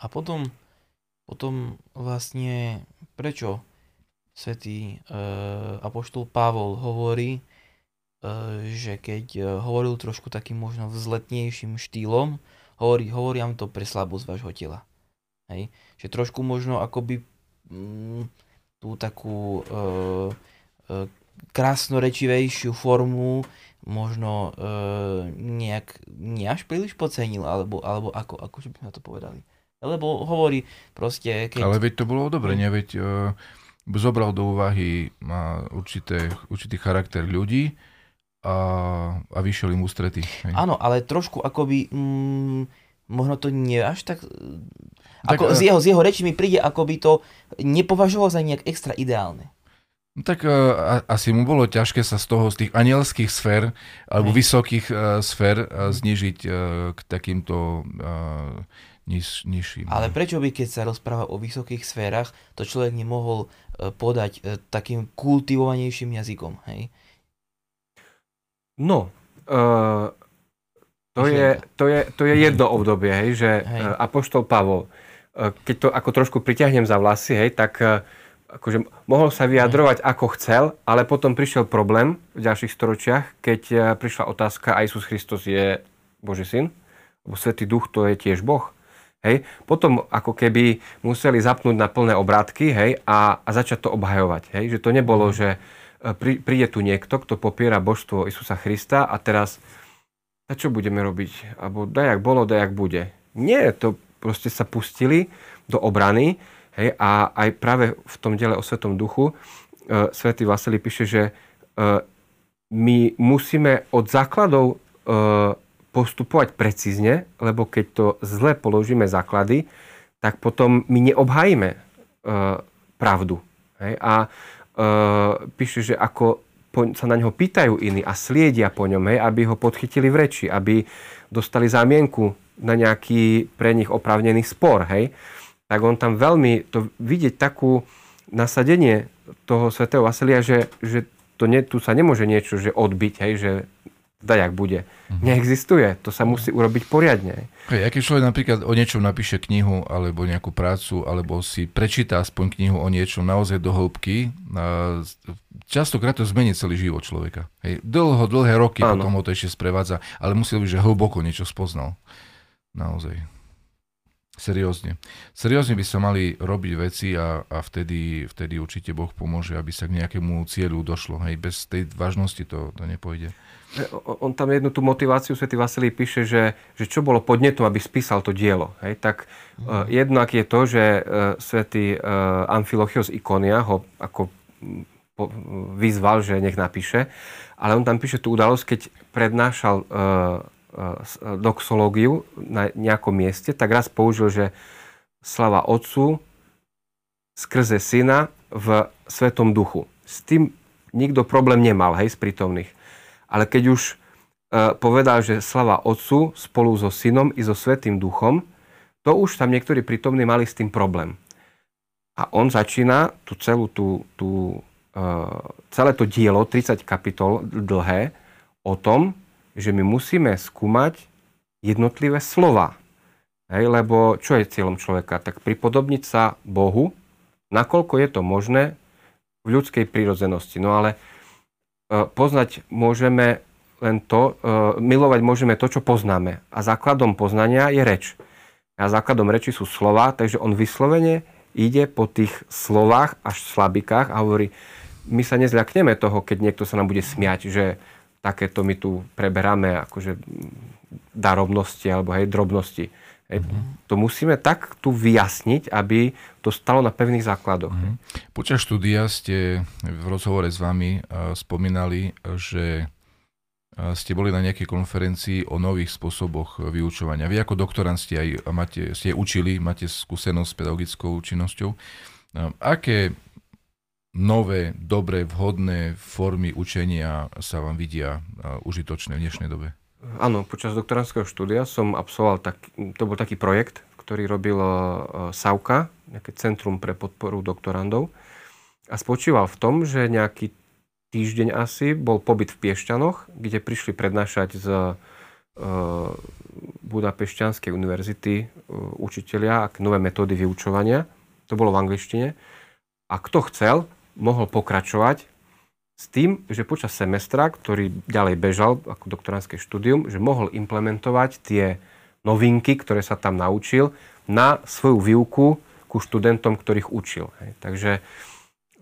A potom, potom vlastne prečo svätý e, apoštol Pavol hovorí, e, že keď e, hovoril trošku takým možno vzletnejším štýlom, hovorí, hovorím to pre slabosť vášho tela. Hej? Že trošku možno akoby mm, tú takú e, e, krásnorečivejšiu formu možno e, nejak nie až príliš pocenil, alebo, alebo ako, ako by sme to povedali. Lebo hovorí proste... Keď... Ale veď to bolo dobre, nie? Veď e, zobral do úvahy určité, určitý charakter ľudí a, a vyšiel im ústrety. Áno, ale trošku akoby, mm, možno to nie až tak... tak ako, z, jeho, z jeho reči mi príde, ako by to nepovažoval za nejak extra ideálne. No tak uh, asi mu bolo ťažké sa z toho, z tých anielských sfér, alebo Hej. vysokých uh, sfér uh, znižiť uh, k takýmto uh, niž, nižším. Ale prečo by, keď sa rozpráva o vysokých sférach, to človek nemohol E, podať e, takým kultivovanejším jazykom, hej? No, uh, To je, to, je, to je jedno obdobie, hej, že hej. Apoštol Pavol, keď to ako trošku priťahnem za vlasy, hej, tak akože mohol sa vyjadrovať ako chcel, ale potom prišiel problém v ďalších storočiach, keď prišla otázka, a Isus Kristus je Boží syn, lebo Svetý Duch to je tiež Boh. Hej. Potom ako keby museli zapnúť na plné obrátky hej, a, a začať to obhajovať. Hej. Že to nebolo, mm. že e, prí, príde tu niekto, kto popiera božstvo Isusa Krista a teraz a čo budeme robiť? Alebo dajak bolo, dajak bude. Nie, to proste sa pustili do obrany hej, a aj práve v tom diele o Svetom duchu e, Svetý Vasilij píše, že e, my musíme od základov e, postupovať precízne, lebo keď to zle položíme základy, tak potom my neobhajíme e, pravdu. Hej? A e, píše, že ako po, sa na ňo pýtajú iní a sliedia po ňom, hej, aby ho podchytili v reči, aby dostali zámienku na nejaký pre nich oprávnený spor, hej, tak on tam veľmi, to vidieť takú nasadenie toho svätého Vasilia, že, že to ne, tu sa nemôže niečo že odbiť, hej, že jak bude. Mm-hmm. Neexistuje. To sa musí urobiť poriadne. Hej, keď človek napríklad o niečom napíše knihu alebo nejakú prácu, alebo si prečíta aspoň knihu o niečom naozaj do hĺbky, častokrát to zmení celý život človeka. Hej, dlho, dlhé roky Áno. potom ho to ešte sprevádza, ale musí byť, že hlboko niečo spoznal. Naozaj. Seriózne. Seriózne by sa mali robiť veci a, a vtedy, vtedy určite Boh pomôže, aby sa k nejakému cieľu došlo. Hej, bez tej vážnosti to, to nepôjde. On tam jednu tú motiváciu, Svetý Vasilij píše, že, že čo bolo podnetom, aby spísal to dielo. Hej, tak mm. jednak je to, že uh, Svetý uh, Amfilochios Ikonia ho ako vyzval, že nech napíše, ale on tam píše tú udalosť, keď prednášal doxológiu na nejakom mieste, tak raz použil, že slava Otcu skrze Syna v Svetom duchu. S tým nikto problém nemal, hej, z prítomných. Ale keď už uh, povedal, že slava Otcu spolu so Synom i so Svetým duchom, to už tam niektorí prítomní mali s tým problém. A on začína tú celú tú, tú, uh, celé to dielo, 30 kapitol dlhé, o tom, že my musíme skúmať jednotlivé slova. Hej, lebo čo je cieľom človeka? Tak pripodobniť sa Bohu, nakoľko je to možné v ľudskej prírodzenosti. No ale e, poznať môžeme len to, e, milovať môžeme to, čo poznáme. A základom poznania je reč. A základom reči sú slova, takže on vyslovene ide po tých slovách až slabikách a hovorí, my sa nezľakneme toho, keď niekto sa nám bude smiať, že takéto my tu preberáme akože darovnosti alebo hej, drobnosti. To musíme tak tu vyjasniť, aby to stalo na pevných základoch. Mm-hmm. Počas štúdia ste v rozhovore s vami uh, spomínali, že uh, ste boli na nejakej konferencii o nových spôsoboch vyučovania. Vy ako doktorant ste aj máte, ste učili, máte skúsenosť s pedagogickou činnosťou. Uh, aké nové, dobré, vhodné formy učenia sa vám vidia užitočné v dnešnej dobe? Áno, počas doktorandského štúdia som absolvoval, tak, to bol taký projekt, ktorý robil uh, SAUKA, nejaké centrum pre podporu doktorandov. A spočíval v tom, že nejaký týždeň asi bol pobyt v Piešťanoch, kde prišli prednášať z uh, Budapešťanskej univerzity uh, učitelia a nové metódy vyučovania. To bolo v angličtine. A kto chcel, mohol pokračovať s tým, že počas semestra, ktorý ďalej bežal ako doktoránske štúdium, že mohol implementovať tie novinky, ktoré sa tam naučil, na svoju výuku ku študentom, ktorých učil. Hej. Takže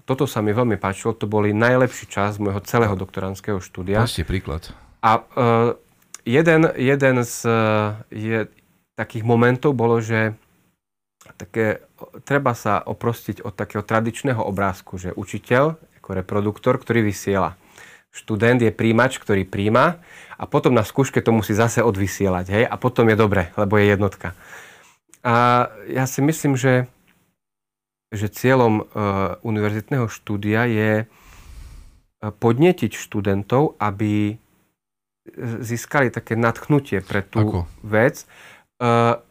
toto sa mi veľmi páčilo, to boli najlepší čas môjho celého doktoránskeho štúdia. Proste príklad. A uh, jeden, jeden z uh, je, takých momentov bolo, že také, treba sa oprostiť od takého tradičného obrázku, že učiteľ ako reproduktor, ktorý vysiela. Študent je príjimač, ktorý príjma a potom na skúške to musí zase odvysielať. Hej? A potom je dobre, lebo je jednotka. A ja si myslím, že, že cieľom uh, univerzitného štúdia je e, podnetiť študentov, aby získali také nadchnutie pre tú Ako? vec. Uh,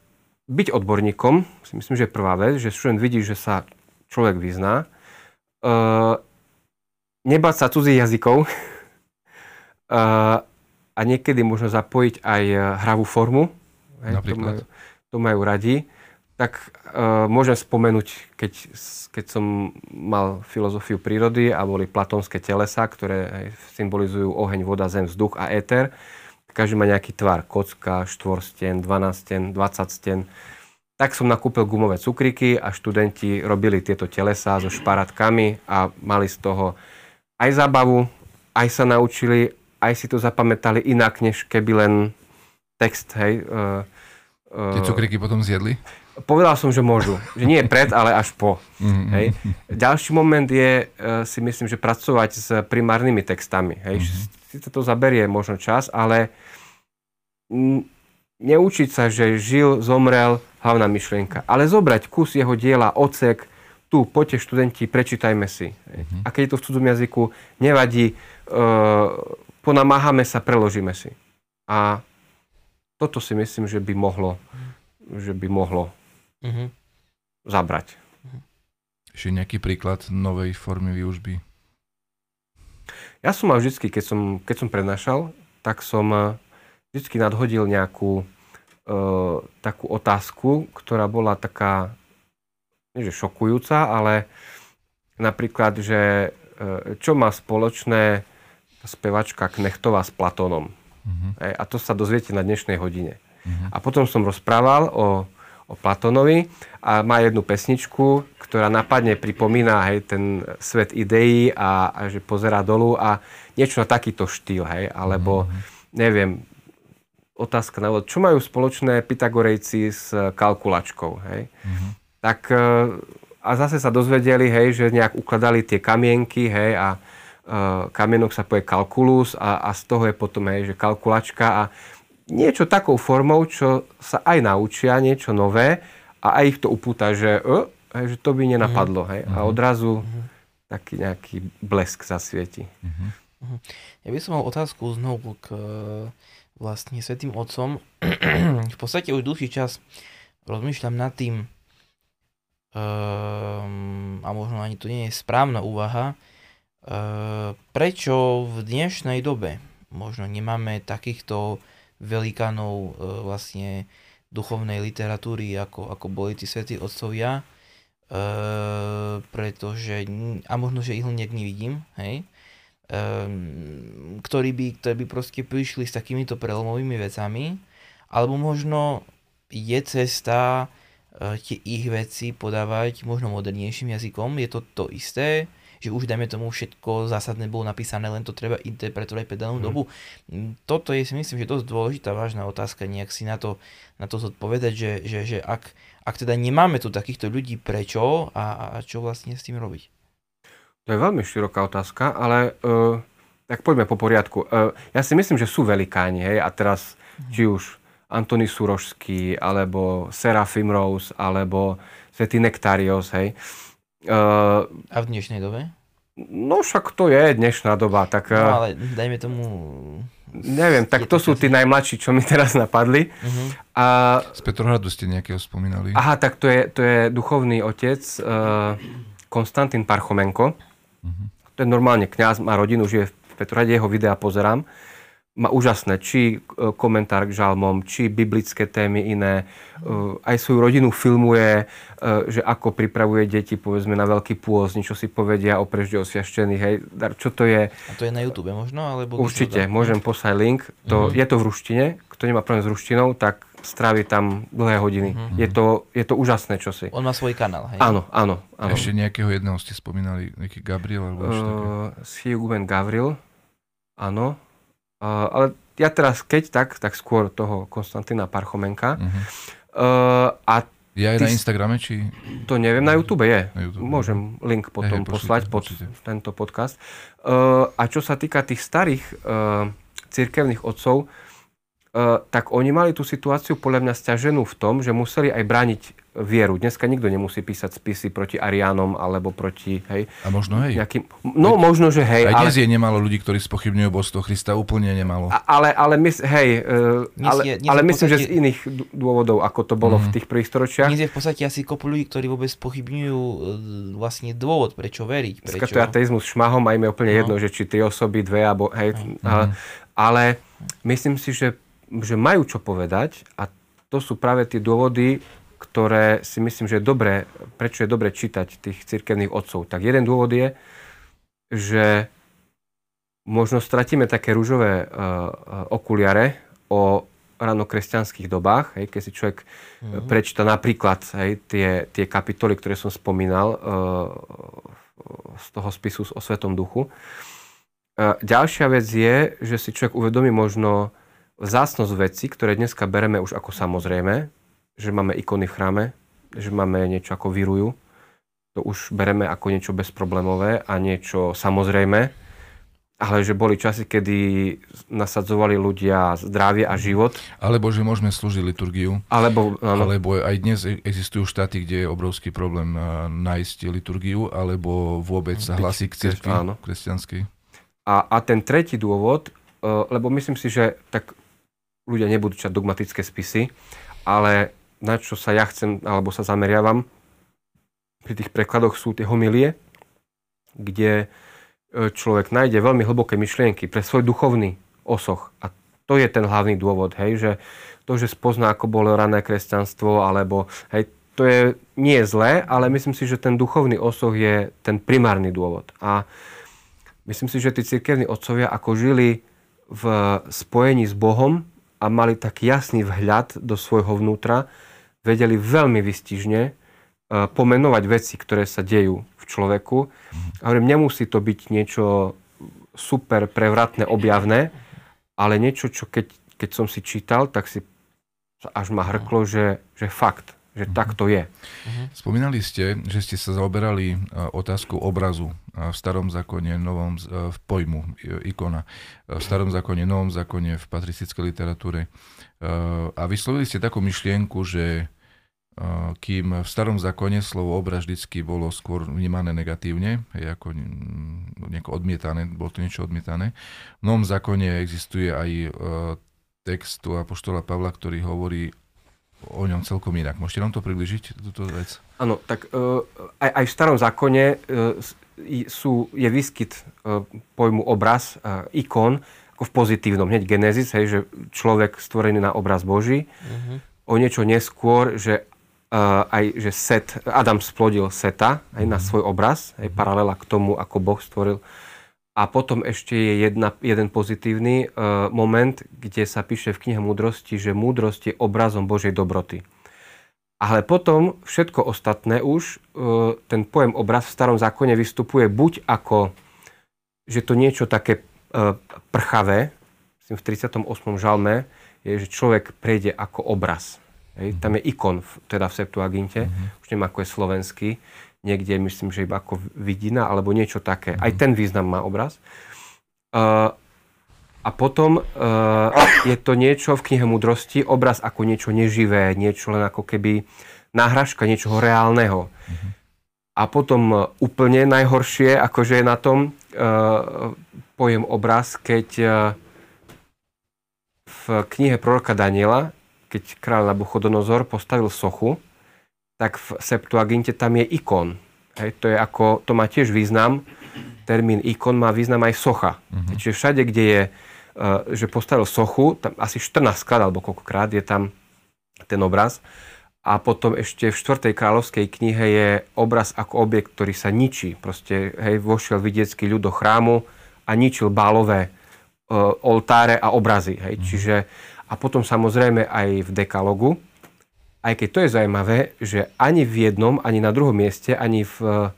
byť odborníkom, si myslím, že je prvá vec, že študent vidí, že sa človek vyzná. Uh, nebať sa cudzích jazykov. A niekedy možno zapojiť aj e, hravú formu. Hej, to, majú, to majú radi. Tak uh, môžem spomenúť, keď, keď som mal filozofiu prírody a boli platónske telesa, ktoré symbolizujú oheň, voda, zem, vzduch a éter. Každý má nejaký tvar, kocka, štvorsten, 12 sten, 20 sten. Tak som nakúpil gumové cukriky a študenti robili tieto telesa so šparatkami a mali z toho aj zábavu, aj sa naučili, aj si to zapamätali inak, než keby len text, hej. Uh, uh, Tie cukriky potom zjedli? Povedal som, že môžu. Že nie pred, ale až po. Mm-hmm. Hej. Ďalší moment je, uh, si myslím, že pracovať s primárnymi textami. Hej. Mm-hmm. Sice to zaberie možno čas, ale m, neučiť sa, že žil, zomrel, hlavná myšlienka. Ale zobrať kus jeho diela, ocek, tu, poďte študenti, prečítajme si. Mm-hmm. A keď je to v cudzom jazyku, nevadí, uh, ponamáhame sa, preložíme si. A toto si myslím, že by mohlo, že by mohlo mm-hmm. zabrať. Ešte nejaký príklad novej formy výužby? Ja som mal vždy, keď som, keď som prednášal, tak som eh, vždy nadhodil nejakú uh, takú otázku, ktorá bola taká nie že šokujúca, ale napríklad, že e, čo má spoločné spevačka Knechtová s Platónom. Uh-huh. A to sa dozviete na dnešnej hodine. Uh-huh. A potom som rozprával o, o Platónovi a má jednu pesničku, ktorá napadne pripomína hej, ten svet ideí a, a že pozera dolu a niečo na takýto štýl, hej, alebo uh-huh. neviem, otázka na čo majú spoločné Pythagorejci s kalkulačkou, hej. Uh-huh tak e, a zase sa dozvedeli, hej, že nejak ukladali tie kamienky, hej, a uh, kamienok sa povie kalkulus a, a z toho je potom, hej, že kalkulačka a niečo takou formou, čo sa aj naučia, niečo nové a aj ich to upúta, že, uh, hej, že to by nenapadlo, hej, a mhm. odrazu uh-huh. taký nejaký blesk zasvieti. Uh-huh. Ja by som mal otázku znovu k vlastne Svetým Otcom. v podstate už dlhší čas rozmýšľam nad tým, um, a možno ani to nie je správna úvaha, uh, prečo v dnešnej dobe možno nemáme takýchto velikánov uh, vlastne duchovnej literatúry, ako, ako boli tí svätí otcovia, uh, pretože, a možno, že ich len nejak nevidím, hej, um, ktorí, by, ktorí by proste prišli s takýmito prelomovými vecami, alebo možno je cesta tie ich veci podávať možno modernejším jazykom. Je to to isté, že už dajme tomu všetko zásadné bolo napísané, len to treba interpretovať pre danú mm. dobu. Mm, toto je si myslím, že dosť dôležitá vážna otázka, nejak si na to, na to zodpovedať, že, že, že ak, ak teda nemáme tu takýchto ľudí, prečo a, a čo vlastne s tým robiť? To je veľmi široká otázka, ale uh, tak poďme po poriadku. Uh, ja si myslím, že sú velikáni, hej, a teraz mm. či už Antony Surošský, alebo Serafim Rose, alebo Svetý Nektarios, hej. Uh, A v dnešnej dobe? No však to je dnešná doba, tak... No ale dajme tomu... Neviem, tak to, to sú tí najmladší, čo mi teraz napadli. Uh-huh. A... Z Petrohradu ste nejakého spomínali. Aha, tak to je, to je duchovný otec uh, Konstantín Parchomenko. Uh-huh. To je normálne kňaz, má rodinu, žije v Petrohrade, jeho videa pozerám má úžasné, či e, komentár k žalmom, či biblické témy iné. E, aj svoju rodinu filmuje, e, že ako pripravuje deti, povedzme, na veľký pôz, niečo si povedia o prežde osviaštených. Hej, čo to je? A to je na YouTube možno? Alebo Určite, môžem poslať link. To, uh-huh. Je to v ruštine. Kto nemá problém s ruštinou, tak strávi tam dlhé hodiny. Uh-huh. Je, to, je to úžasné čosi. On má svoj kanál, hej? Áno, áno. áno. Ešte nejakého jedného ste spomínali, nejaký Gabriel? Alebo uh, Siugumen Gavril, áno ale ja teraz, keď tak, tak skôr toho Konstantina Parchomenka. Uh-huh. Uh, a je aj na Instagrame, či... To neviem, na YouTube je. Na YouTube. Môžem link potom hey, poslať pod určite. tento podcast. Uh, a čo sa týka tých starých uh, cirkevných otcov, uh, tak oni mali tú situáciu podľa mňa stiaženú v tom, že museli aj brániť vieru. Dneska nikto nemusí písať spisy proti Ariánom alebo proti, hej. A možno hej. Nejakým, no Veď, možno, že hej. Aj dnes ale, je nemalo ľudí, ktorí spochybňujú božstvo Krista, úplne nemalo. A, ale, ale, my, hej, uh, ale, je, ale myslím, podstate, že z iných dôvodov, ako to bolo mm. v mhm. tých prvých storočiach. Dnes je v podstate asi kopu ľudí, ktorí vôbec spochybňujú uh, vlastne dôvod, prečo veriť. Prečo... to ateizmus šmahom a im je úplne no. jedno, že či tri osoby, dve, alebo hej. Mm. Uh, ale myslím si, že, že majú čo povedať a to sú práve tie dôvody, ktoré si myslím, že je dobré, prečo je dobré čítať tých cirkevných otcov. Tak jeden dôvod je, že možno stratíme také rúžové uh, okuliare o ranokresťanských dobách, hej, keď si človek uh-huh. prečíta napríklad hej, tie, tie kapitoly, ktoré som spomínal uh, z toho spisu o Svetom duchu. Uh, ďalšia vec je, že si človek uvedomí možno vzácnosť veci, ktoré dneska bereme už ako samozrejme, že máme ikony v chráme, že máme niečo ako virujú, to už bereme ako niečo bezproblémové a niečo samozrejme, ale že boli časy, kedy nasadzovali ľudia zdravie a život. Alebo že môžeme slúžiť liturgiu. Alebo, áno. alebo aj dnes existujú štáty, kde je obrovský problém nájsť liturgiu, alebo vôbec sa hlasí k cirkvi kresťanskej. A, a ten tretí dôvod, e, lebo myslím si, že tak ľudia nebudú čať dogmatické spisy, ale na čo sa ja chcem, alebo sa zameriavam, pri tých prekladoch sú tie homilie, kde e, človek nájde veľmi hlboké myšlienky pre svoj duchovný osoch. A to je ten hlavný dôvod, hej, že to, že spozná, ako bolo rané kresťanstvo, alebo hej, to je, nie zlé, ale myslím si, že ten duchovný osoch je ten primárny dôvod. A myslím si, že tí cirkevní otcovia ako žili v spojení s Bohom, a mali tak jasný vhľad do svojho vnútra, vedeli veľmi vystižne e, pomenovať veci, ktoré sa dejú v človeku. A hovorím, nemusí to byť niečo super prevratné, objavné, ale niečo, čo keď, keď som si čítal, tak si až ma hrklo, že, že fakt, že uh-huh. tak to je. Uh-huh. Spomínali ste, že ste sa zaoberali e, otázkou obrazu e, v starom zákone, novom e, v pojmu ikona, v starom zákone, novom zákone, v patristickej literatúre. A vyslovili ste takú myšlienku, že kým v starom zákone slovo obraz vždycky bolo skôr vnímané negatívne, ako nieko odmietané, bolo to niečo odmietané. V novom zákone existuje aj text tu Apoštola Pavla, ktorý hovorí o ňom celkom inak. Môžete nám to približiť, túto vec? Áno, tak uh, aj, aj v starom zákone uh, sú, je výskyt uh, pojmu obraz, uh, ikon, ako v pozitívnom, hneď Genesis, hej, že človek stvorený na obraz Boží. Uh-huh. O niečo neskôr, že uh, aj, že Set, Adam splodil Seta aj uh-huh. na mhm. svoj obraz, aj paralela k tomu, ako Boh stvoril a potom ešte je jedna, jeden pozitívny uh, moment, kde sa píše v knihe múdrosti, že múdrosť je obrazom Božej dobroty. Ale potom všetko ostatné už, uh, ten pojem obraz v starom zákone vystupuje buď ako, že to niečo také uh, prchavé, v 38. žalme, je, že človek prejde ako obraz. Hej? Tam je ikon, teda v Septuaginte, mm-hmm. už neviem, ako je slovenský, niekde, myslím, že iba ako vidina, alebo niečo také. Aj ten význam má obraz. Uh, a potom uh, je to niečo v knihe múdrosti, obraz ako niečo neživé, niečo len ako keby náhražka niečoho reálneho. Uh-huh. A potom úplne najhoršie, akože je na tom uh, pojem obraz, keď uh, v knihe proroka Daniela, keď kráľ Nabuchodonozor postavil sochu, tak v Septuaginte tam je ikon. Hej, to, je ako, to má tiež význam. Termín ikon má význam aj socha. Uh-huh. Čiže všade, kde je, uh, že postavil sochu, tam asi 14 krát alebo koľkokrát je tam ten obraz. A potom ešte v 4. kráľovskej knihe je obraz ako objekt, ktorý sa ničí. Proste hej, vošiel vidiecký ľud do chrámu a ničil bálové uh, oltáre a obrazy. Hej. Uh-huh. Čiže, a potom samozrejme aj v dekalogu, aj keď to je zaujímavé, že ani v jednom, ani na druhom mieste, ani v eh,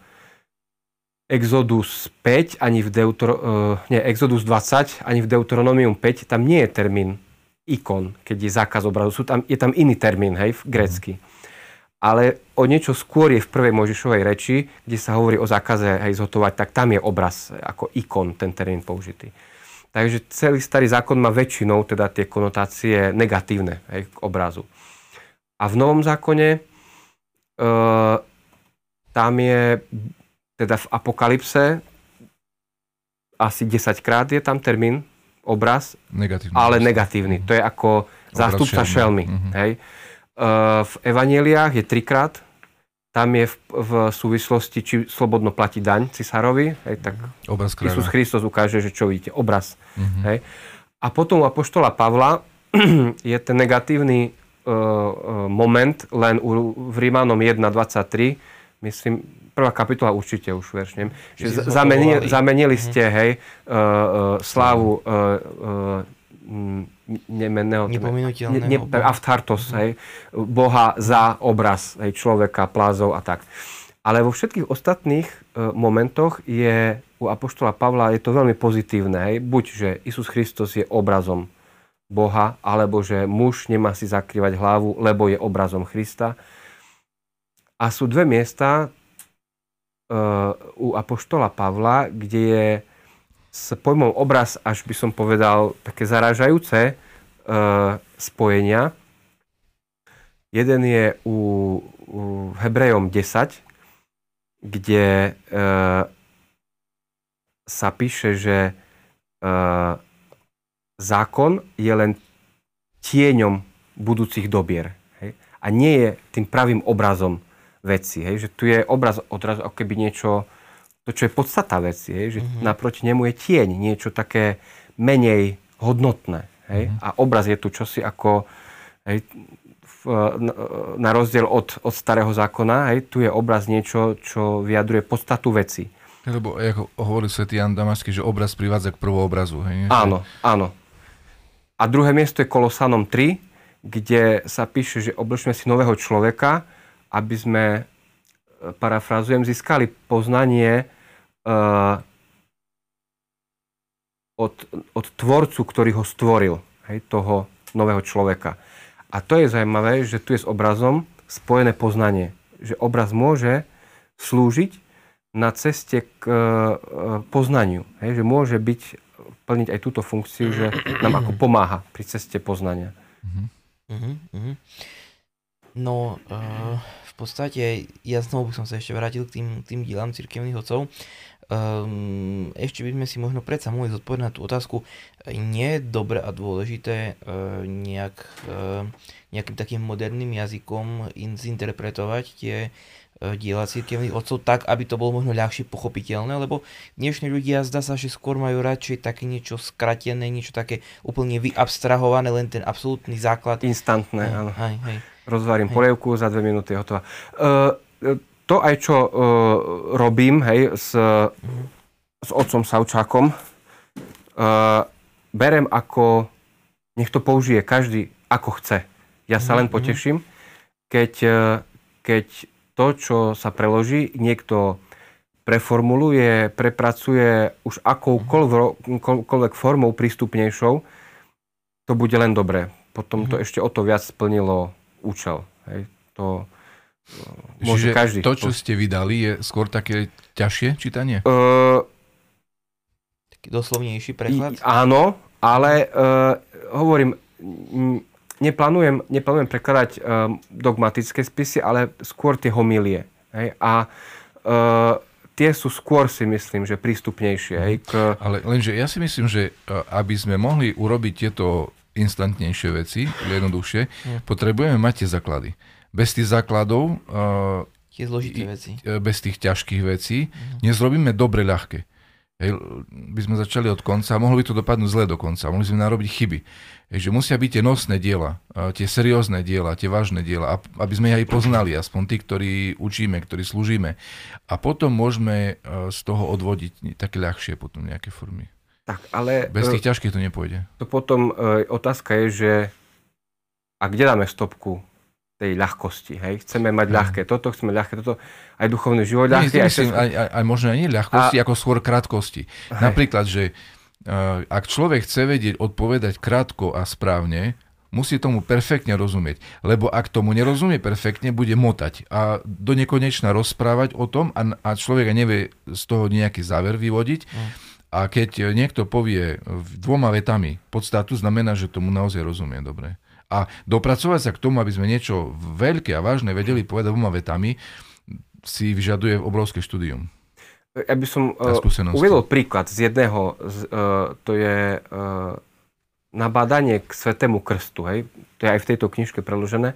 Exodus 5, ani v Deutero, uh, nie, Exodus 20, ani v Deuteronomium 5, tam nie je termín ikon, keď je zákaz obrazu. Sú tam, je tam iný termín, hej, v grécky. Ale o niečo skôr je v prvej Možišovej reči, kde sa hovorí o zákaze hej, zhotovať, tak tam je obraz ako ikon, ten termín použitý. Takže celý starý zákon má väčšinou teda tie konotácie negatívne hej, k obrazu. A v Novom zákone uh, tam je, teda v Apokalypse, asi 10 krát je tam termín, obraz, negatívny, ale negatívny. To je ako zástupca šelmy. Mm-hmm. Hej. Uh, v Evaneliách je trikrát, tam je v, v súvislosti, či slobodno platí daň cisárovi, hej, tak obraz Isus Kristus ukáže, že čo vidíte, obraz. Mm-hmm. Hej. A potom u Apoštola Pavla je ten negatívny moment len u, v Rímanom 1.23, myslím, prvá kapitola určite už veršnem, že zamenili, zamenili mhm. ste, hej, uh, uh, slávu uh, uh, nemenného... Ne, ne, Afthartos, hej, Boha za obraz hej, človeka, plázov a tak. Ale vo všetkých ostatných e, momentoch je u Apoštola Pavla je to veľmi pozitívne. Hej. Buď, že Isus Kristus je obrazom Boha, alebo že muž nemá si zakrývať hlavu, lebo je obrazom Krista. A sú dve miesta uh, u Apoštola Pavla, kde je s pojmom obraz, až by som povedal, také zaražajúce uh, spojenia. Jeden je u, u Hebrejom 10, kde uh, sa píše, že zákon je len tieňom budúcich dobier. Hej? A nie je tým pravým obrazom veci. Hej? Že tu je obraz odrazu ako keby niečo, to čo je podstata veci. Hej? Že mm-hmm. naproti nemu je tieň, niečo také menej hodnotné. Hej? Mm-hmm. A obraz je tu čosi ako hej, na rozdiel od, od starého zákona, hej, tu je obraz niečo, čo vyjadruje podstatu veci. Lebo ako hovorí svätý Jan Damasky, že obraz privádza k prvoobrazu. Hej? Áno, áno. A druhé miesto je Kolosanom 3, kde sa píše, že oblečme si nového človeka, aby sme, e, parafrazujem, získali poznanie uh, od, od tvorcu, ktorý ho stvoril, hej, toho nového človeka. A to je zaujímavé, že tu je s obrazom spojené poznanie. Že obraz môže slúžiť na ceste k e, poznaniu. Hej, že môže byť, plniť aj túto funkciu, že nám ako pomáha pri ceste poznania. Uh-huh, uh-huh. No, uh, v podstate, ja znovu by som sa ešte vrátil k tým, tým dílám cirkevných otcov. Um, ešte by sme si možno predsa mohli zodpovedať na tú otázku. Nie je dobre a dôležité uh, nejak, uh, nejakým takým moderným jazykom in, zinterpretovať tie uh, diela cirkevných otcov tak, aby to bolo možno ľahšie pochopiteľné, lebo dnešní ľudia zdá sa, že skôr majú radšej také niečo skratené, niečo také úplne vyabstrahované, len ten absolútny základ. Instantné, áno. Hej, hej. Rozvarím hej. polievku, za dve minúty je hotová. Uh, to aj čo uh, robím hej, s, s otcom Savčákom, uh, berem ako, nech to použije každý ako chce. Ja sa len mhm, mhm. poteším, keď, keď to, čo sa preloží, niekto preformuluje, prepracuje už akoukoľvek formou prístupnejšou, to bude len dobré. Potom to mhm. ešte o to viac splnilo účel. Hej. To, Môže Čiže každý. to, čo ste vydali, je skôr také ťažšie čítanie? Uh, Taký doslovnejší preklad? Áno, ale uh, hovorím, neplánujem, neplánujem prekladať uh, dogmatické spisy, ale skôr tie homilie. Hej? A uh, tie sú skôr si myslím, že prístupnejšie. Hej? K... Ale lenže ja si myslím, že aby sme mohli urobiť tieto instantnejšie veci, jednoduchšie, hm. potrebujeme mať tie základy bez tých základov, uh, tie zložité veci. bez tých ťažkých vecí, uh-huh. nezrobíme dobre ľahké. Hej, by sme začali od konca a mohlo by to dopadnúť zle do konca. Mohli sme narobiť chyby. Hej, že musia byť tie nosné diela, tie seriózne diela, tie vážne diela, aby sme ich aj poznali, aspoň tí, ktorí učíme, ktorí slúžime. A potom môžeme z toho odvodiť také ľahšie potom nejaké formy. Tak, ale... Bez tých ťažkých to nepôjde. To potom e, otázka je, že a kde dáme stopku? Tej ľahkosti. Hej? Chceme mať mm. ľahké toto, chceme ľahké toto, aj duchovný život ľahký. aj, myslím, aj, aj, aj možno aj nie ľahkosti, a... ako skôr krátkosti. Hej. Napríklad, že uh, ak človek chce vedieť odpovedať krátko a správne, musí tomu perfektne rozumieť. Lebo ak tomu nerozumie perfektne, bude motať a do nekonečna rozprávať o tom a, a človek nevie z toho nejaký záver vyvodiť. Mm. A keď niekto povie dvoma vetami podstatu, znamená, že tomu naozaj rozumie dobre. A dopracovať sa k tomu, aby sme niečo veľké a vážne vedeli povedať dvoma vetami, si vyžaduje obrovské štúdium. Ja by som uh, uvedol príklad z jedného, z, uh, to je uh, nabádanie k Svetému krstu. Hej? To je aj v tejto knižke preložené.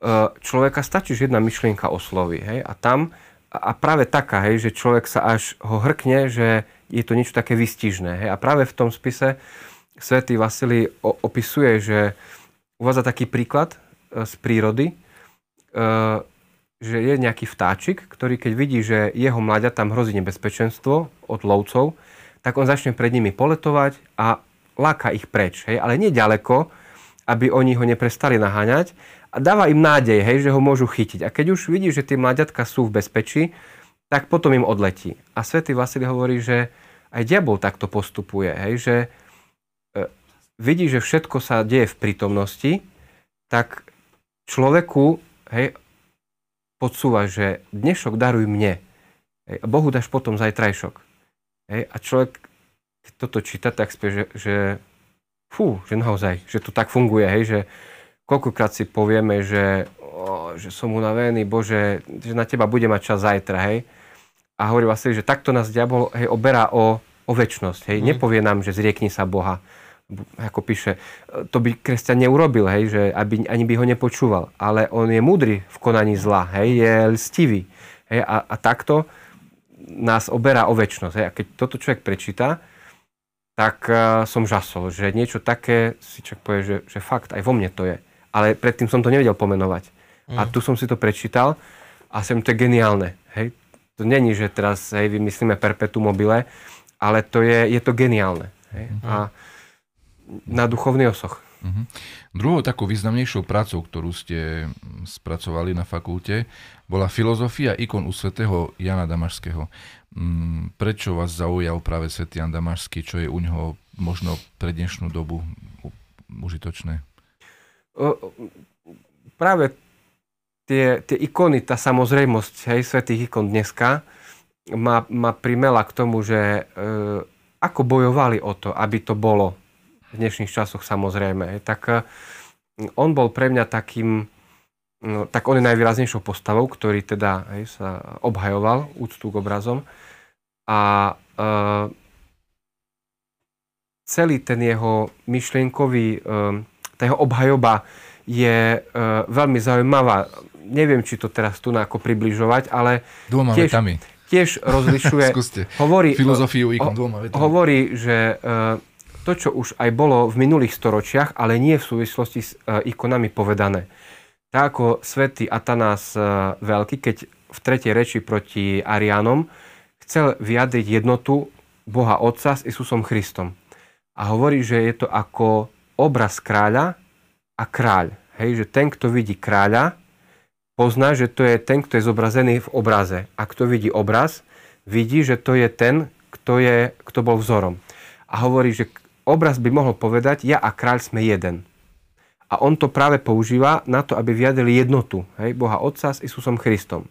Uh, človeka stačí, že jedna myšlienka osloví. Hej? A tam, a práve taká, hej, že človek sa až ho hrkne, že je to niečo také vystižné. Hej? A práve v tom spise svätý Vasilij opisuje, že uvádza taký príklad e, z prírody, e, že je nejaký vtáčik, ktorý keď vidí, že jeho mlaďa tam hrozí nebezpečenstvo od lovcov, tak on začne pred nimi poletovať a láka ich preč. Hej? Ale nie ďaleko, aby oni ho neprestali naháňať a dáva im nádej, hej, že ho môžu chytiť. A keď už vidí, že tie mladiatka sú v bezpečí, tak potom im odletí. A svätý Vasil hovorí, že aj diabol takto postupuje, hej, že vidí, že všetko sa deje v prítomnosti, tak človeku hej, podsúva, že dnešok daruj mne. Hej, a Bohu dáš potom zajtrajšok. Hej, a človek, keď toto číta, tak spie, že, že fú, že naozaj, že to tak funguje, hej, že koľkokrát si povieme, že, o, že som unavený, Bože, že na teba bude mať čas zajtra, hej a hovorí vlastne, že takto nás diabol hej, oberá o, o väčnosť. Hej. Mm. Nepovie nám, že zriekni sa Boha. Ako píše, to by kresťan neurobil, hej, že aby, ani by ho nepočúval. Ale on je múdry v konaní zla, hej, je lstivý. Hej, a, a takto nás oberá o väčnosť. Hej. A keď toto človek prečíta, tak uh, som žasol, že niečo také si človek povie, že, že fakt, aj vo mne to je. Ale predtým som to nevedel pomenovať. Mm. A tu som si to prečítal a sem to je geniálne. Hej to není, že teraz hej, vymyslíme perpetu mobile, ale to je, je to geniálne. Hej? Uh-huh. A na duchovný osoch. Uh-huh. Druhou takou významnejšou prácou, ktorú ste spracovali na fakulte, bola filozofia ikon u svätého Jana Damašského. Mm, prečo vás zaujal práve svätý Jan Damašský? Čo je u neho možno pre dnešnú dobu užitočné? Práve tie, tie ikony, tá samozrejmosť hej, svetých ikon dneska ma, ma primela k tomu, že e, ako bojovali o to, aby to bolo v dnešných časoch samozrejme. Tak e, on bol pre mňa takým, no, tak on je najvýraznejšou postavou, ktorý teda hej, sa obhajoval úctu k obrazom a e, celý ten jeho myšlienkový, e, tá jeho obhajoba je e, veľmi zaujímavá neviem, či to teraz tu ako približovať, ale dvoma tiež, vetami. tiež rozlišuje. hovorí, Filozofiu ikon dvoma vetami. Hovorí, že uh, to, čo už aj bolo v minulých storočiach, ale nie v súvislosti s uh, ikonami povedané. Tak ako svätý Atanás uh, Veľký, keď v tretej reči proti Ariánom chcel vyjadriť jednotu Boha Otca s Isusom Christom. A hovorí, že je to ako obraz kráľa a kráľ. Hej, že ten, kto vidí kráľa, pozná, že to je ten, kto je zobrazený v obraze. A kto vidí obraz, vidí, že to je ten, kto, je, kto bol vzorom. A hovorí, že obraz by mohol povedať, ja a kráľ sme jeden. A on to práve používa na to, aby vyjadrili jednotu hej, Boha Otca s Isusom Christom.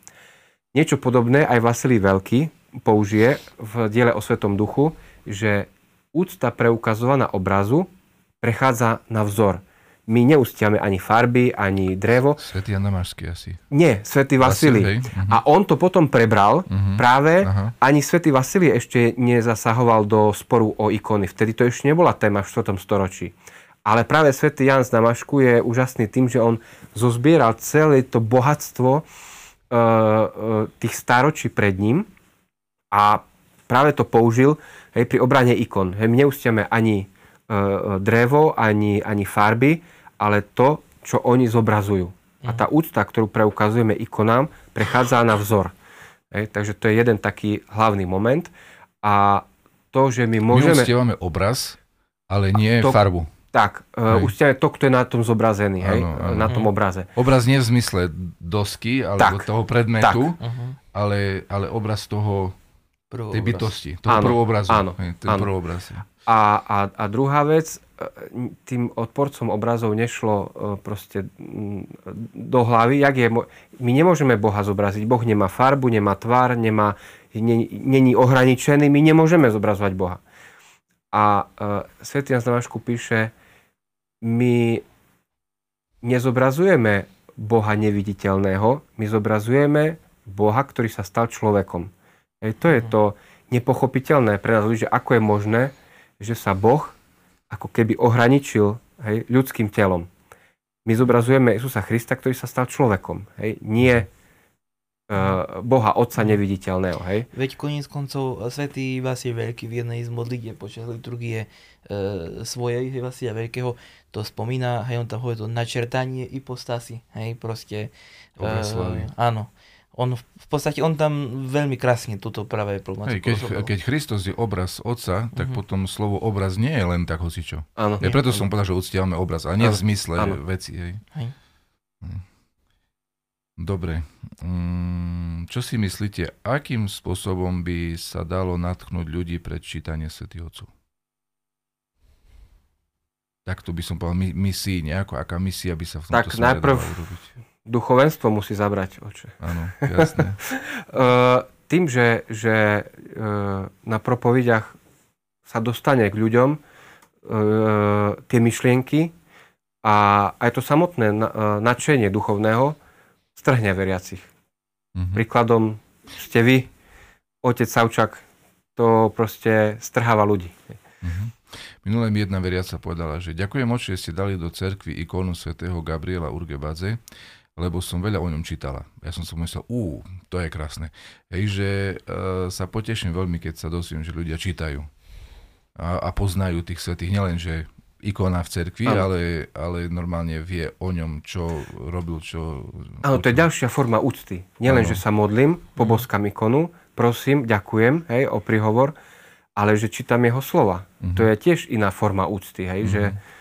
Niečo podobné aj Vasilij Veľký použije v diele o Svetom Duchu, že úcta preukazovaná obrazu prechádza na vzor my neustiame ani farby, ani drevo. Svetý Jan Damašský asi. Nie, Svetý Vasilij. Uh-huh. A on to potom prebral. Uh-huh. Práve uh-huh. ani Svetý Vasilij ešte nezasahoval do sporu o ikony. Vtedy to ešte nebola téma v 4. storočí. Ale práve Svetý Jan z Damašku je úžasný tým, že on zozbieral celé to bohatstvo uh, uh, tých staročí pred ním a práve to použil hej, pri obrane ikon. Hej, my neustiame ani uh, drevo, ani, ani farby, ale to, čo oni zobrazujú. A tá úcta, ktorú preukazujeme ikonám, prechádza na vzor. Hej, takže to je jeden taký hlavný moment. A to, že my môžeme... My uctievame obraz, ale nie to, farbu. Tak, uh, uctievame to, kto je na tom zobrazený, hej, ano, ano. na tom obraze. Obraz nie v zmysle dosky, alebo tak, toho predmetu, tak. ale, ale obraz toho tej bytosti, toho prvobrazu. Áno, hej, ten áno. Prvobraz. A, a, a druhá vec, tým odporcom obrazov nešlo e, proste do hlavy, jak je, my nemôžeme Boha zobraziť. Boh nemá farbu, nemá tvár, nemá, není ohraničený, my nemôžeme zobrazovať Boha. A uh, Svetý Jan Damašku píše, my nezobrazujeme Boha neviditeľného, my zobrazujeme Boha, ktorý sa stal človekom. Ej, to je to nepochopiteľné pre nás ľudí, že ako je možné, že sa Boh ako keby ohraničil hej, ľudským telom. My zobrazujeme Isusa Krista, ktorý sa stal človekom. Hej. Nie Boha Otca neviditeľného, hej? Veď koniec koncov svätý Vasil Veľký v jednej z modlitieb počas liturgie e, svojej Vasila Veľkého to spomína, hej, on tam hovorí to načertanie ipostasy, hej, proste. E, áno. On v podstate, on tam veľmi krásne túto práve problematiku keď, keď Kristus je obraz Otca, tak mm-hmm. potom slovo obraz nie je len tak hocičo. Áno. Ja preto som povedal, že uctievame obraz, ale nie v zmysle áno. veci. Hej. Hej. Hm. Dobre. Mm, čo si myslíte, akým spôsobom by sa dalo natknúť ľudí pred čítanie Svetých Otcov? to by som povedal misii, nejako, aká misia by sa v tomto tak najprv urobiť? Duchovenstvo musí zabrať oče. Áno, jasné. Tým, že, že na propovediach sa dostane k ľuďom tie myšlienky a aj to samotné nadšenie duchovného, strhne veriacich. Mm-hmm. Príkladom ste vy, otec Savčak, to proste strháva ľudí. Mm-hmm. Minulé mi jedna veriaca povedala, že ďakujem oči, že ste dali do cerkvy ikonu svätého Gabriela Urgebadze, lebo som veľa o ňom čítala. Ja som si myslel, ú, to je krásne. Hej, že uh, sa poteším veľmi, keď sa dosviem, že ľudia čítajú a, a poznajú tých svetých. Nielen, že ikona v cerkvi, ale, ale normálne vie o ňom, čo robil, čo... Áno, to je ďalšia forma úcty. Nielen, že sa modlím, poboskám ikonu, prosím, ďakujem, hej, o príhovor, ale že čítam jeho slova. Mm-hmm. To je tiež iná forma úcty, hej, mm-hmm. že...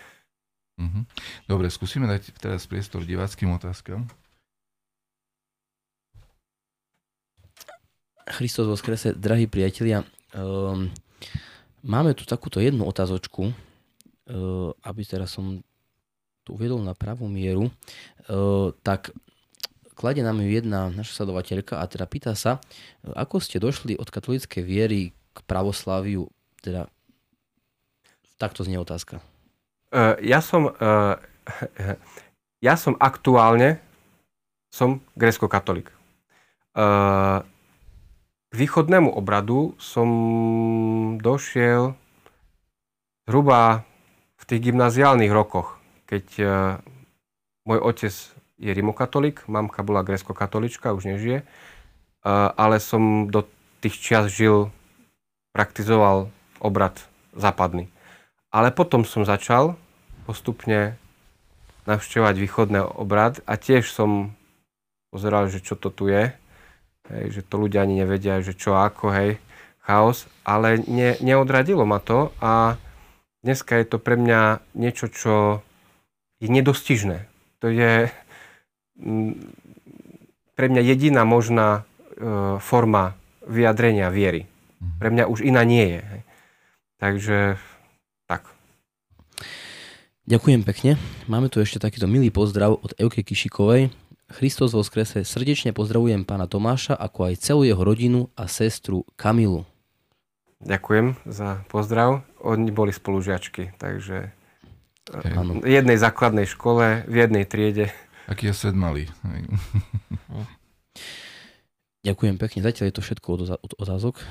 Mm-hmm. Dobre, skúsime dať teraz priestor diváckým otázkam. Christos vo skrese, drahí priatelia, um, máme tu takúto jednu otázočku, Eh, aby teraz som to uviedol na pravú mieru, eh, tak kladie nám ju jedna naša sledovateľka a teda pýta sa, ako ste došli od katolíckej viery k pravosláviu, teda takto znie otázka. Ja som, ja som aktuálne som grécko-katolík. K východnému obradu som došiel zhruba v tých gymnáziálnych rokoch, keď môj otec je rimokatolík, mamka bola grécko-katolička, už nežije, ale som do tých čias žil, praktizoval obrad západný. Ale potom som začal postupne navštevovať východný obrad a tiež som pozeral, že čo to tu je, hej, že to ľudia ani nevedia, že čo ako, hej, chaos, ale ne, neodradilo ma to a dneska je to pre mňa niečo, čo je nedostižné. To je mm, pre mňa jediná možná e, forma vyjadrenia viery. Mhm. Pre mňa už iná nie je. Takže tak. Ďakujem pekne. Máme tu ešte takýto milý pozdrav od Euke Kišikovej. Christos vo skrese srdečne pozdravujem pána Tomáša, ako aj celú jeho rodinu a sestru Kamilu. Ďakujem za pozdrav. Oni boli spolužiačky, takže okay. v jednej základnej škole, v jednej triede. Aký je svet malý. Ďakujem pekne. Zatiaľ je to všetko od, od otázok.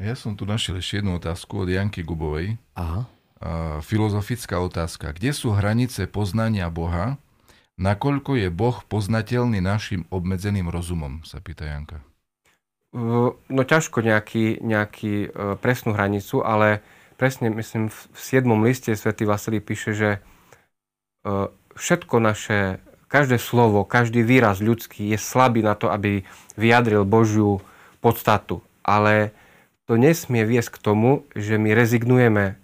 Ja som tu našiel ešte jednu otázku od Janky Gubovej. Aha. Filozofická otázka. Kde sú hranice poznania Boha? Nakoľko je Boh poznateľný našim obmedzeným rozumom? Sa pýta Janka. No ťažko nejaký, nejaký e, presnú hranicu, ale presne myslím v 7. liste svätý Vasilij píše, že e, všetko naše, každé slovo, každý výraz ľudský je slabý na to, aby vyjadril Božiu podstatu. Ale to nesmie viesť k tomu, že my rezignujeme,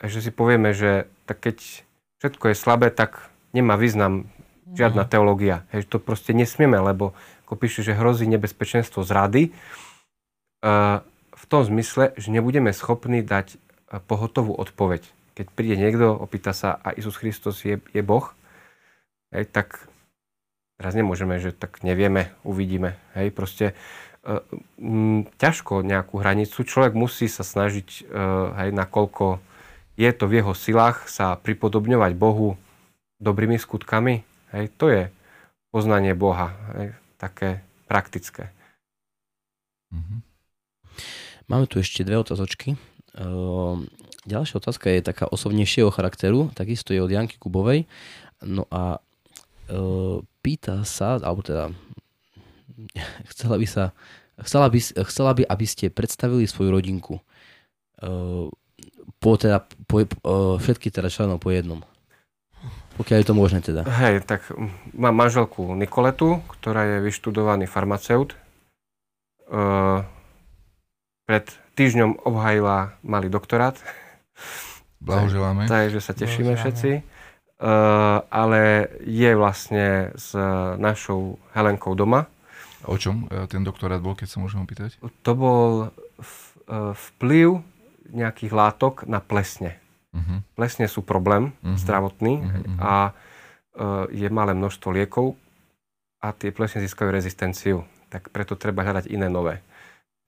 že si povieme, že tak keď všetko je slabé, tak nemá význam žiadna mhm. teológia. Hej, to proste nesmieme, lebo ako píše, že hrozí nebezpečenstvo zrady, v tom zmysle, že nebudeme schopní dať pohotovú odpoveď. Keď príde niekto, opýta sa, a Isus Kristus je, je Boh, hej, tak teraz nemôžeme, že tak nevieme, uvidíme. Hej, proste ťažko nejakú hranicu. Človek musí sa snažiť, hej, nakoľko je to v jeho silách, sa pripodobňovať Bohu dobrými skutkami. Hej, to je poznanie Boha. Hej také praktické. Mm-hmm. Máme tu ešte dve otázočky. Ehm, ďalšia otázka je taká osobnejšieho charakteru, takisto je od Janky Kubovej. No a ehm, pýta sa, alebo teda chcela by sa, chcela by, chcela by, aby ste predstavili svoju rodinku. Uh, po teda, po, uh, všetky teda členov po jednom. Pokiaľ je to možné teda. Hej, tak mám manželku Nikoletu, ktorá je vyštudovaný farmaceut. Uh, pred týždňom obhajila malý doktorát. Blahoželáme. Takže sa tešíme všetci. Uh, ale je vlastne s našou Helenkou doma. O čom uh, ten doktorát bol, keď sa môžem opýtať? To bol uh, vplyv nejakých látok na plesne. Uh-huh. Plesne sú problém uh-huh. zdravotný uh-huh. a uh, je malé množstvo liekov a tie plesne získajú rezistenciu. Tak preto treba hľadať iné nové.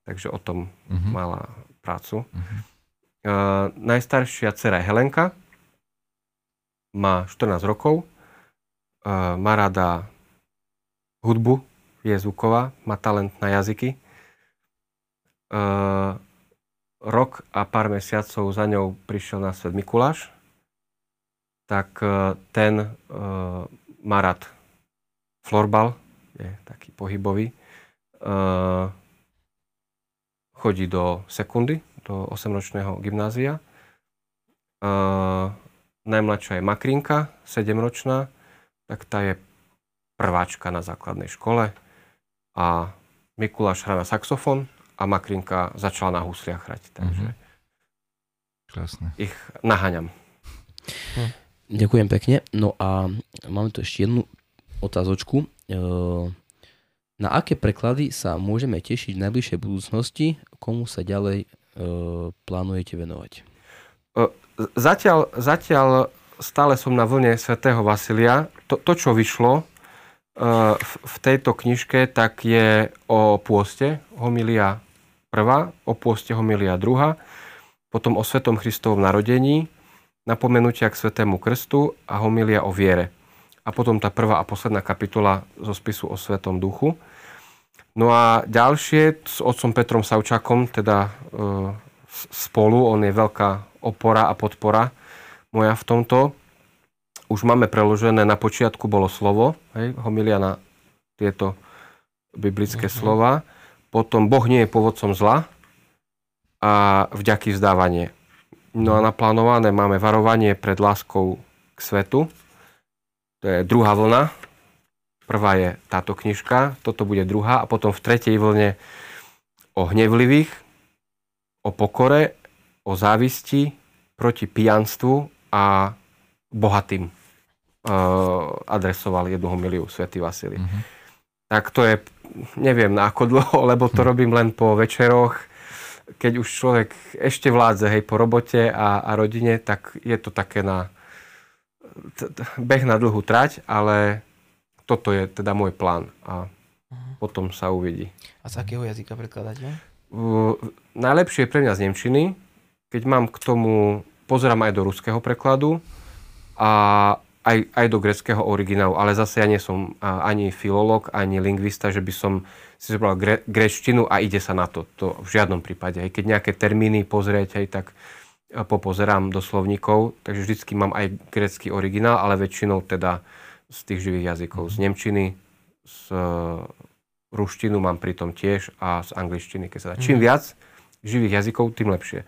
Takže o tom uh-huh. mala prácu. Uh-huh. Uh, najstaršia dcera je Helenka, má 14 rokov, uh, má rada hudbu, je zvuková, má talent na jazyky. Uh, rok a pár mesiacov za ňou prišiel na svet Mikuláš, tak uh, ten uh, má rád florbal, je taký pohybový. Uh, chodí do sekundy, do 8-ročného gymnázia. Uh, Najmladšia je Makrinka, 7-ročná, tak tá je prváčka na základnej škole a Mikuláš hrá na saxofón a Makrinka začala na husliach hrať, takže mm-hmm. Krásne. ich naháňam. Hm. Ďakujem pekne. No a máme tu ešte jednu otázočku. E, na aké preklady sa môžeme tešiť v najbližšej budúcnosti? Komu sa ďalej e, plánujete venovať? Zatiaľ, zatiaľ stále som na vlne svätého Vasilia. To, to čo vyšlo v, tejto knižke, tak je o pôste, homilia prvá, o pôste homilia druhá, potom o Svetom Christovom narodení, napomenutia k Svetému Krstu a homilia o viere. A potom tá prvá a posledná kapitola zo spisu o Svetom Duchu. No a ďalšie s otcom Petrom Savčakom, teda uh, spolu, on je veľká opora a podpora moja v tomto. Už máme preložené, na počiatku bolo slovo, hej, homilia na tieto biblické uh-huh. slova. Potom Boh nie je povodcom zla a vďaky vzdávanie. No a naplánované máme varovanie pred láskou k svetu. To je druhá vlna. Prvá je táto knižka, toto bude druhá a potom v tretej vlne o hnevlivých, o pokore o závisti proti pijanstvu a bohatým adresoval jednu homiliu svätý Vasily. Mm-hmm. Tak to je, neviem na ako dlho, lebo to mm. robím len po večeroch. Keď už človek ešte vládze hej, po robote a, a rodine, tak je to také na t- t- beh na dlhú trať, ale toto je teda môj plán a uh-huh. potom sa uvidí. A z akého jazyka prekladáte? Uh, najlepšie je pre mňa z Nemčiny, keď mám k tomu, pozerám aj do ruského prekladu a aj, aj do greckého originálu, ale zase ja nie som ani filológ, ani lingvista, že by som si zobral gre, greštinu a ide sa na to. To v žiadnom prípade. Aj keď nejaké termíny pozrieť, aj tak popozerám do slovníkov, takže vždycky mám aj grecký originál, ale väčšinou teda z tých živých jazykov. Z nemčiny, z ruštinu mám pritom tiež a z angličtiny, keď sa dá. Čím mhm. viac živých jazykov, tým lepšie.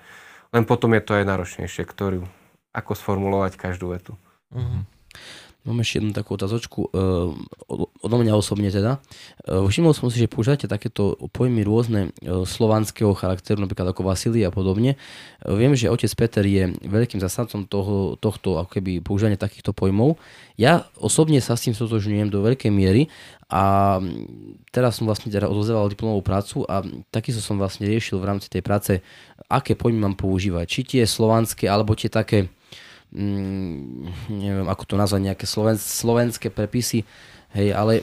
Len potom je to aj náročnejšie, ktorú, ako sformulovať každú vetu. Uh-huh. Mám ešte jednu takú otázočku, uh, odo mňa osobne teda. Uh, všimol som si, že používate takéto pojmy rôzne uh, slovanského charakteru, napríklad ako Vasily a podobne. Viem, že otec Peter je veľkým zastancom toho, tohto ako keby používania takýchto pojmov. Ja osobne sa s tým sotožňujem do veľkej miery a teraz som vlastne teda odozdával diplomovú prácu a takisto som vlastne riešil v rámci tej práce, aké pojmy mám používať. Či tie slovanské, alebo tie také mm, neviem, ako to nazvať, nejaké sloven, slovenské prepisy, hej, ale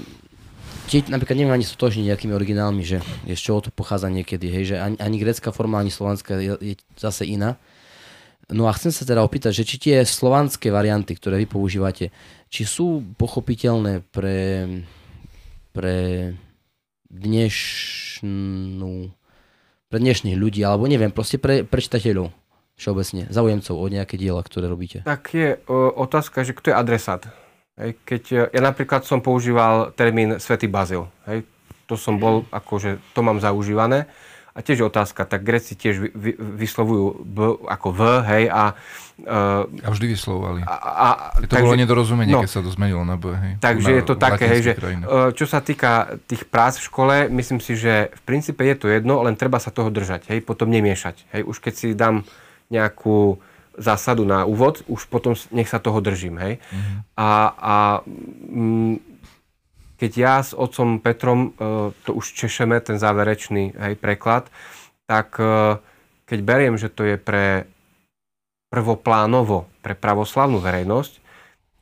tie napríklad neviem ani stotožniť nejakými originálmi, že z čoho to pochádza niekedy, hej, že ani, ani grecká forma, ani slovanská je, je zase iná. No a chcem sa teda opýtať, že či tie slovanské varianty, ktoré vy používate, či sú pochopiteľné pre, pre dnešnú pre dnešných ľudí, alebo neviem, proste pre, pre všeobecne, zaujemcov o nejaké diela, ktoré robíte? Tak je o, otázka, že kto je adresát. Hej, keď e, ja napríklad som používal termín Svetý Bazil. Hej, to som bol, akože to mám zaužívané. A tiež je otázka, tak Gréci tiež vy, vy, vyslovujú B ako V, hej, a... Uh, a vždy vyslovovali. A, a, to takže, bolo nedorozumenie, no, keď sa to zmenilo na B, hej. Takže na, je to také, hej, že uh, čo sa týka tých prác v škole, myslím si, že v princípe je to jedno, len treba sa toho držať, hej, potom nemiešať. Hej, už keď si dám nejakú zásadu na úvod, už potom nech sa toho držím, hej. Mm-hmm. A, a mm, keď ja s otcom Petrom e, to už češeme, ten záverečný hej, preklad, tak e, keď beriem, že to je pre prvoplánovo, pre pravoslavnú verejnosť,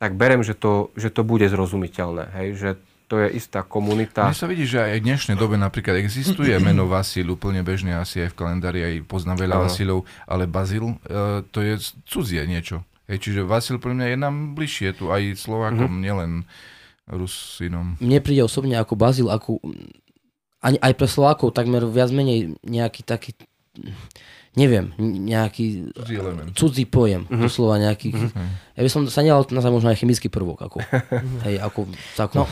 tak beriem, že to, že to bude zrozumiteľné. Hej, že to je istá komunita. Mne sa vidí, že aj v dnešnej dobe napríklad existuje meno Vasil, úplne bežne asi aj v kalendári, aj poznám veľa Vasilov, ale Bazil, e, to je cudzie niečo. Hej, čiže Vasil pre mňa je nám bližšie tu aj Slovákom, mm-hmm. nielen Rusinom. Mne príde osobne ako Bazil, ako ani, aj pre Slovákov takmer viac menej nejaký taký neviem, nejaký cudzí, element. cudzí pojem, uh-huh. doslova nejaký, uh-huh. ja by som sa nedal nazvať možno aj chemický prvok, ako, hej, ako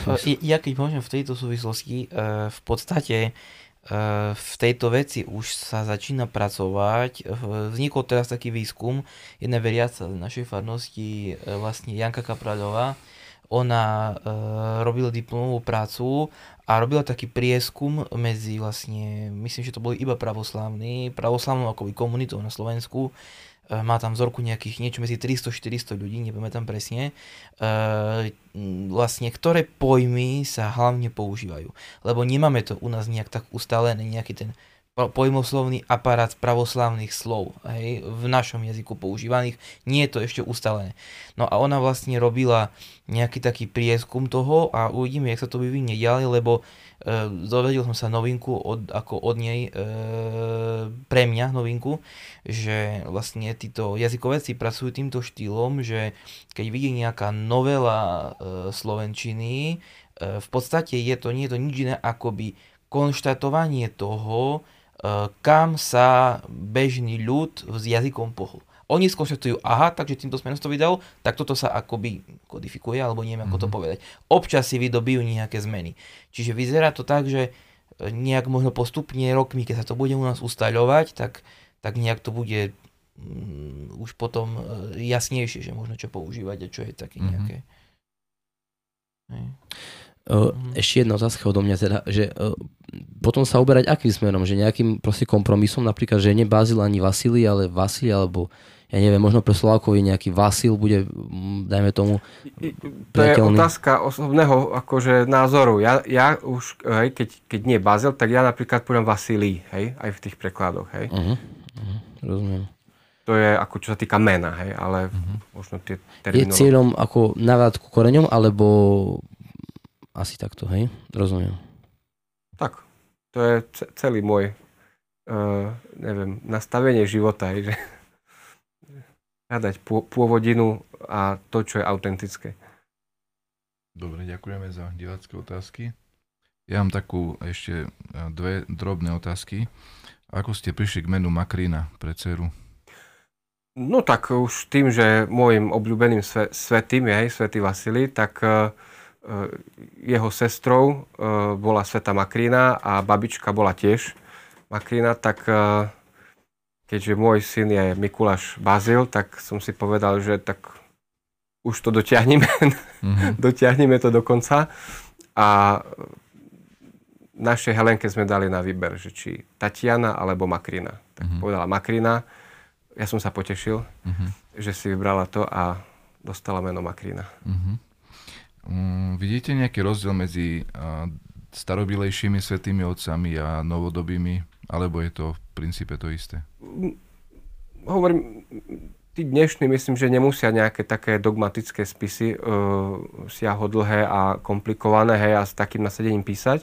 No, ja keď môžem v tejto súvislosti, uh, v podstate uh, v tejto veci už sa začína pracovať, vznikol teraz taký výskum, jedna veriaca z našej farnosti, uh, vlastne Janka Kapraľová, ona e, robila diplomovú prácu a robila taký prieskum medzi vlastne, myslím, že to boli iba pravoslávni, pravoslavnou akoby komunitou na Slovensku, e, má tam vzorku nejakých niečo medzi 300-400 ľudí, nepamätám presne, e, vlastne ktoré pojmy sa hlavne používajú. Lebo nemáme to u nás nejak tak ustálené, nejaký ten pojmoslovný aparát pravoslavných slov hej, v našom jazyku používaných. Nie je to ešte ustalené. No a ona vlastne robila nejaký taký prieskum toho a uvidíme, jak sa to vyvinie ďalej, lebo e, dovedel som sa novinku od, ako od nej, e, pre mňa novinku, že vlastne títo jazykovedci pracujú týmto štýlom, že keď vidí nejaká novela e, slovenčiny, e, v podstate je to, nie je to nič iné akoby konštatovanie toho, kam sa bežný ľud s jazykom pohol. Oni skonštatujú, aha, takže týmto smerom to vydal, tak toto sa akoby kodifikuje, alebo neviem, ako mm-hmm. to mhm. povedať. Občas si vydobijú nejaké zmeny. Čiže vyzerá to tak, že eh, nejak možno postupne rokmi, keď sa to bude u nás ustaľovať, tak, tak nejak to bude um, už potom uh, jasnejšie, že možno čo používať a čo je také mm-hmm. nejaké. Uh, ešte jedna otázka odo mňa teda, že potom sa uberať akým smerom, že nejakým proste kompromisom, napríklad, že nie Bazil ani Vasily, ale Vasily, alebo ja neviem, možno pre Slovákov je nejaký Vasil, bude, dajme tomu, To je otázka osobného akože názoru. Ja, ja už, hej, keď, keď nie Bazil, tak ja napríklad poviem Vasilí, hej, aj v tých prekladoch, hej. Uh-huh, uh-huh, rozumiem. To je ako čo sa týka mena, hej, ale uh-huh. možno tie terminolo... Je cieľom ako navráť ku koreňom, alebo asi takto, hej? Rozumiem. Tak, to je celý môj, uh, neviem, nastavenie života, že hľadať pôvodinu a to, čo je autentické. Dobre, ďakujeme za divácké otázky. Ja mám takú ešte e, dve drobné otázky. Ako ste prišli k menu Makrina pre dceru? No tak už tým, že môjim obľúbeným svetým je Svetý Vasilij, tak uh, jeho sestrou eh, bola Sveta Makrina a babička bola tiež Makrina, tak eh, keďže môj syn je Mikuláš Bazil, tak som si povedal, že tak už to dotiahneme, mm-hmm. dotiahneme to do konca. A našej Helenke sme dali na výber, že či Tatiana alebo Makrina. Tak mm-hmm. povedala Makrina. Ja som sa potešil, mm-hmm. že si vybrala to a dostala meno Makrina. Mm-hmm. Um, vidíte nejaký rozdiel medzi uh, starobilejšími svetými otcami a novodobými, alebo je to v princípe to isté? Hovorím, tí dnešní myslím, že nemusia nejaké také dogmatické spisy uh, siahodlhé a komplikované hej, a s takým nasadením písať.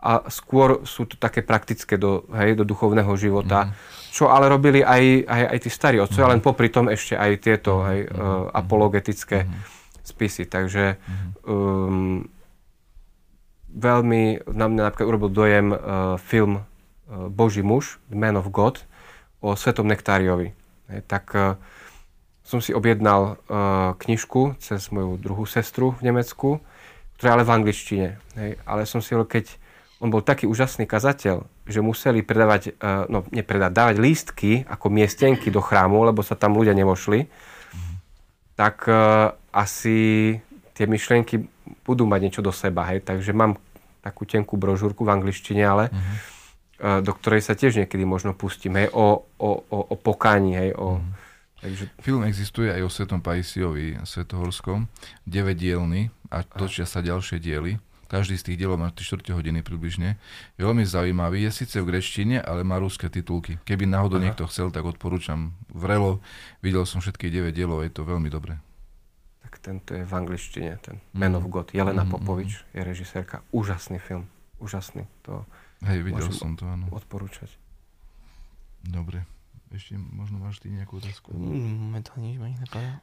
A skôr sú to také praktické do, hej, do duchovného života, mm. čo ale robili aj, aj, aj tí starí otcovia, mm. len popri tom ešte aj tieto hej, uh, apologetické mm spisy. Takže um, veľmi na mňa napríklad urobil dojem uh, film uh, Boží muž, The Man of God, o Svetom Nektáriovi. Hej, tak uh, som si objednal uh, knižku cez moju druhú sestru v Nemecku, ktorá ale v angličtine. Hej, ale som si keď on bol taký úžasný kazateľ, že museli predávať, e, no nepredávať, dávať lístky ako miestenky do chrámu, lebo sa tam ľudia nemošli, tak e, asi tie myšlienky budú mať niečo do seba, hej. Takže mám takú tenkú brožúrku v angličtine, ale uh-huh. do ktorej sa tiež niekedy možno pustím, hej, o, o, o, o pokáni, hej, o... Uh-huh. Takže... Film existuje aj o Svetom Paisiovi Svetohorskom, 9-dielny a točia sa ďalšie diely. Každý z tých dielov má 4 hodiny približne. Je veľmi zaujímavý, je síce v grečtine, ale má ruské titulky. Keby náhodou Aha. niekto chcel, tak odporúčam vrelo. Videl som všetky 9 dielov, je to veľmi dobré. Tento je v angličtine, ten Man of God. Jelena mm-hmm. Popovič je režisérka. Úžasný film. Úžasný. To Hej, videl som to, áno. Odporúčať. Dobre. Ešte možno máš ty nejakú otázku? Mm, momentálne nič ma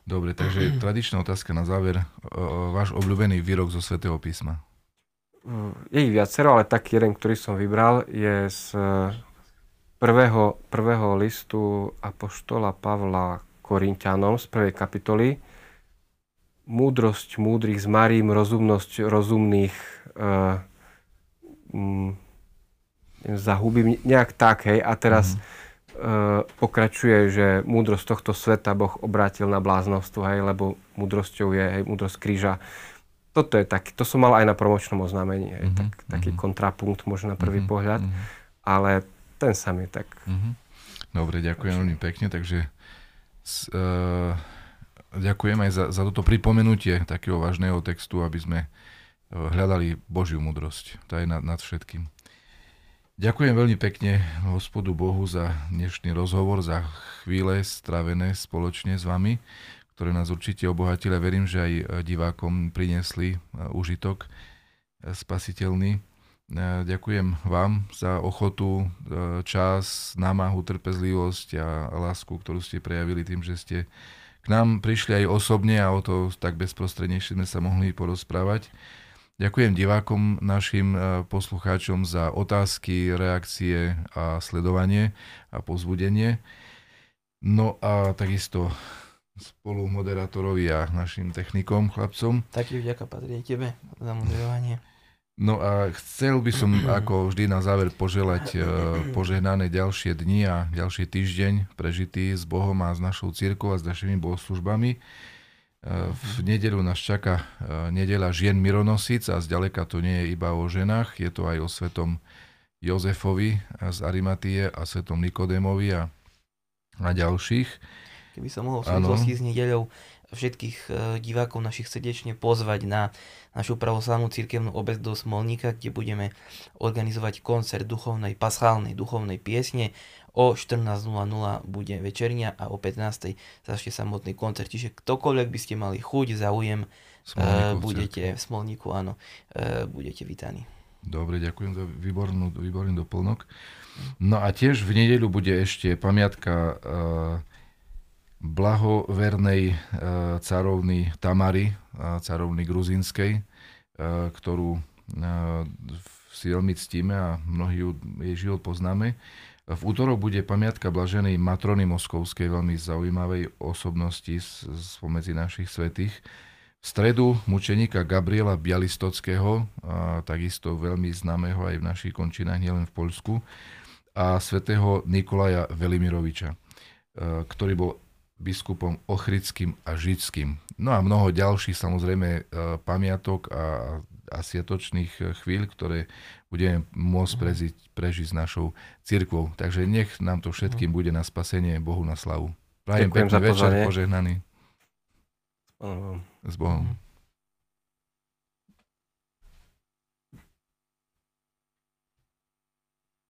Dobre, takže tradičná otázka na záver. Váš obľúbený výrok zo Svetého písma? je ich viacero, ale taký jeden, ktorý som vybral, je z prvého, prvého listu Apoštola Pavla Korintianom z prvej kapitoly. Múdrosť múdrych s Marím, rozumnosť rozumných uh, um, zahubím, nejak tak, hej. A teraz mm-hmm. uh, pokračuje, že múdrosť tohto sveta Boh obrátil na bláznostvo, hej, lebo múdrosťou je, hej, múdrosť kríža toto je taký, to som mal aj na promočnom oznámení, aj, mm-hmm. tak, taký mm-hmm. kontrapunkt možno na prvý mm-hmm. pohľad, mm-hmm. ale ten sa mi tak... Mm-hmm. Dobre, ďakujem veľmi pekne, takže uh, ďakujem aj za, za toto pripomenutie takého vážneho textu, aby sme uh, hľadali Božiu múdrosť. To je nad, nad všetkým. Ďakujem veľmi pekne hospodu Bohu za dnešný rozhovor, za chvíle stravené spoločne s vami ktoré nás určite obohatili a verím, že aj e, divákom priniesli e, užitok spasiteľný. Ďakujem vám za ochotu, čas, námahu, trpezlivosť a lásku, ktorú ste prejavili tým, že ste k nám prišli aj osobne a o to tak bezprostrednejšie sme sa mohli porozprávať. Ďakujem divákom, našim poslucháčom za otázky, reakcie a sledovanie a pozbudenie. No a takisto spolu moderátorovi a našim technikom, chlapcom. Taký vďaka patrí aj tebe za moderovanie. No a chcel by som ako vždy na záver poželať uh, požehnané ďalšie dni a ďalší týždeň prežitý s Bohom a s našou církou a s našimi bohoslužbami. Uh, v nedelu nás čaká uh, nedela žien Mironosic a zďaleka to nie je iba o ženách, je to aj o svetom Jozefovi z Arimatie a svetom Nikodémovi a, a ďalších keby som mohol v súvislosti s nedeľou všetkých e, divákov našich srdečne pozvať na našu pravoslavnú cirkevnú obec do Smolníka, kde budeme organizovať koncert duchovnej, paschálnej duchovnej piesne. O 14.00 bude večernia a o 15.00 začne samotný koncert. Čiže ktokoľvek by ste mali chuť, záujem, Smolníku, budete v Smolníku, áno, e, budete vítaní. Dobre, ďakujem za výbornú, výborný doplnok. No a tiež v nedeľu bude ešte pamiatka blahovernej e, carovny Tamary, carovny gruzínskej, e, ktorú e, si veľmi ctíme a mnohí jej život poznáme. V útorok bude pamiatka blaženej Matrony Moskovskej, veľmi zaujímavej osobnosti spomedzi našich svetých. V stredu mučenika Gabriela Bialistockého, takisto veľmi známeho aj v našich končinách, nielen v Poľsku, a svätého Nikolaja Velimiroviča, ktorý bol biskupom Ochrickým a Žičským. No a mnoho ďalších samozrejme e, pamiatok a, a siatočných chvíľ, ktoré budeme môcť mhm. prežiť, prežiť s našou cirkvou. Takže nech nám to všetkým mhm. bude na spasenie Bohu na slavu. Prajem pekný večer, požehnaný. S Bohom.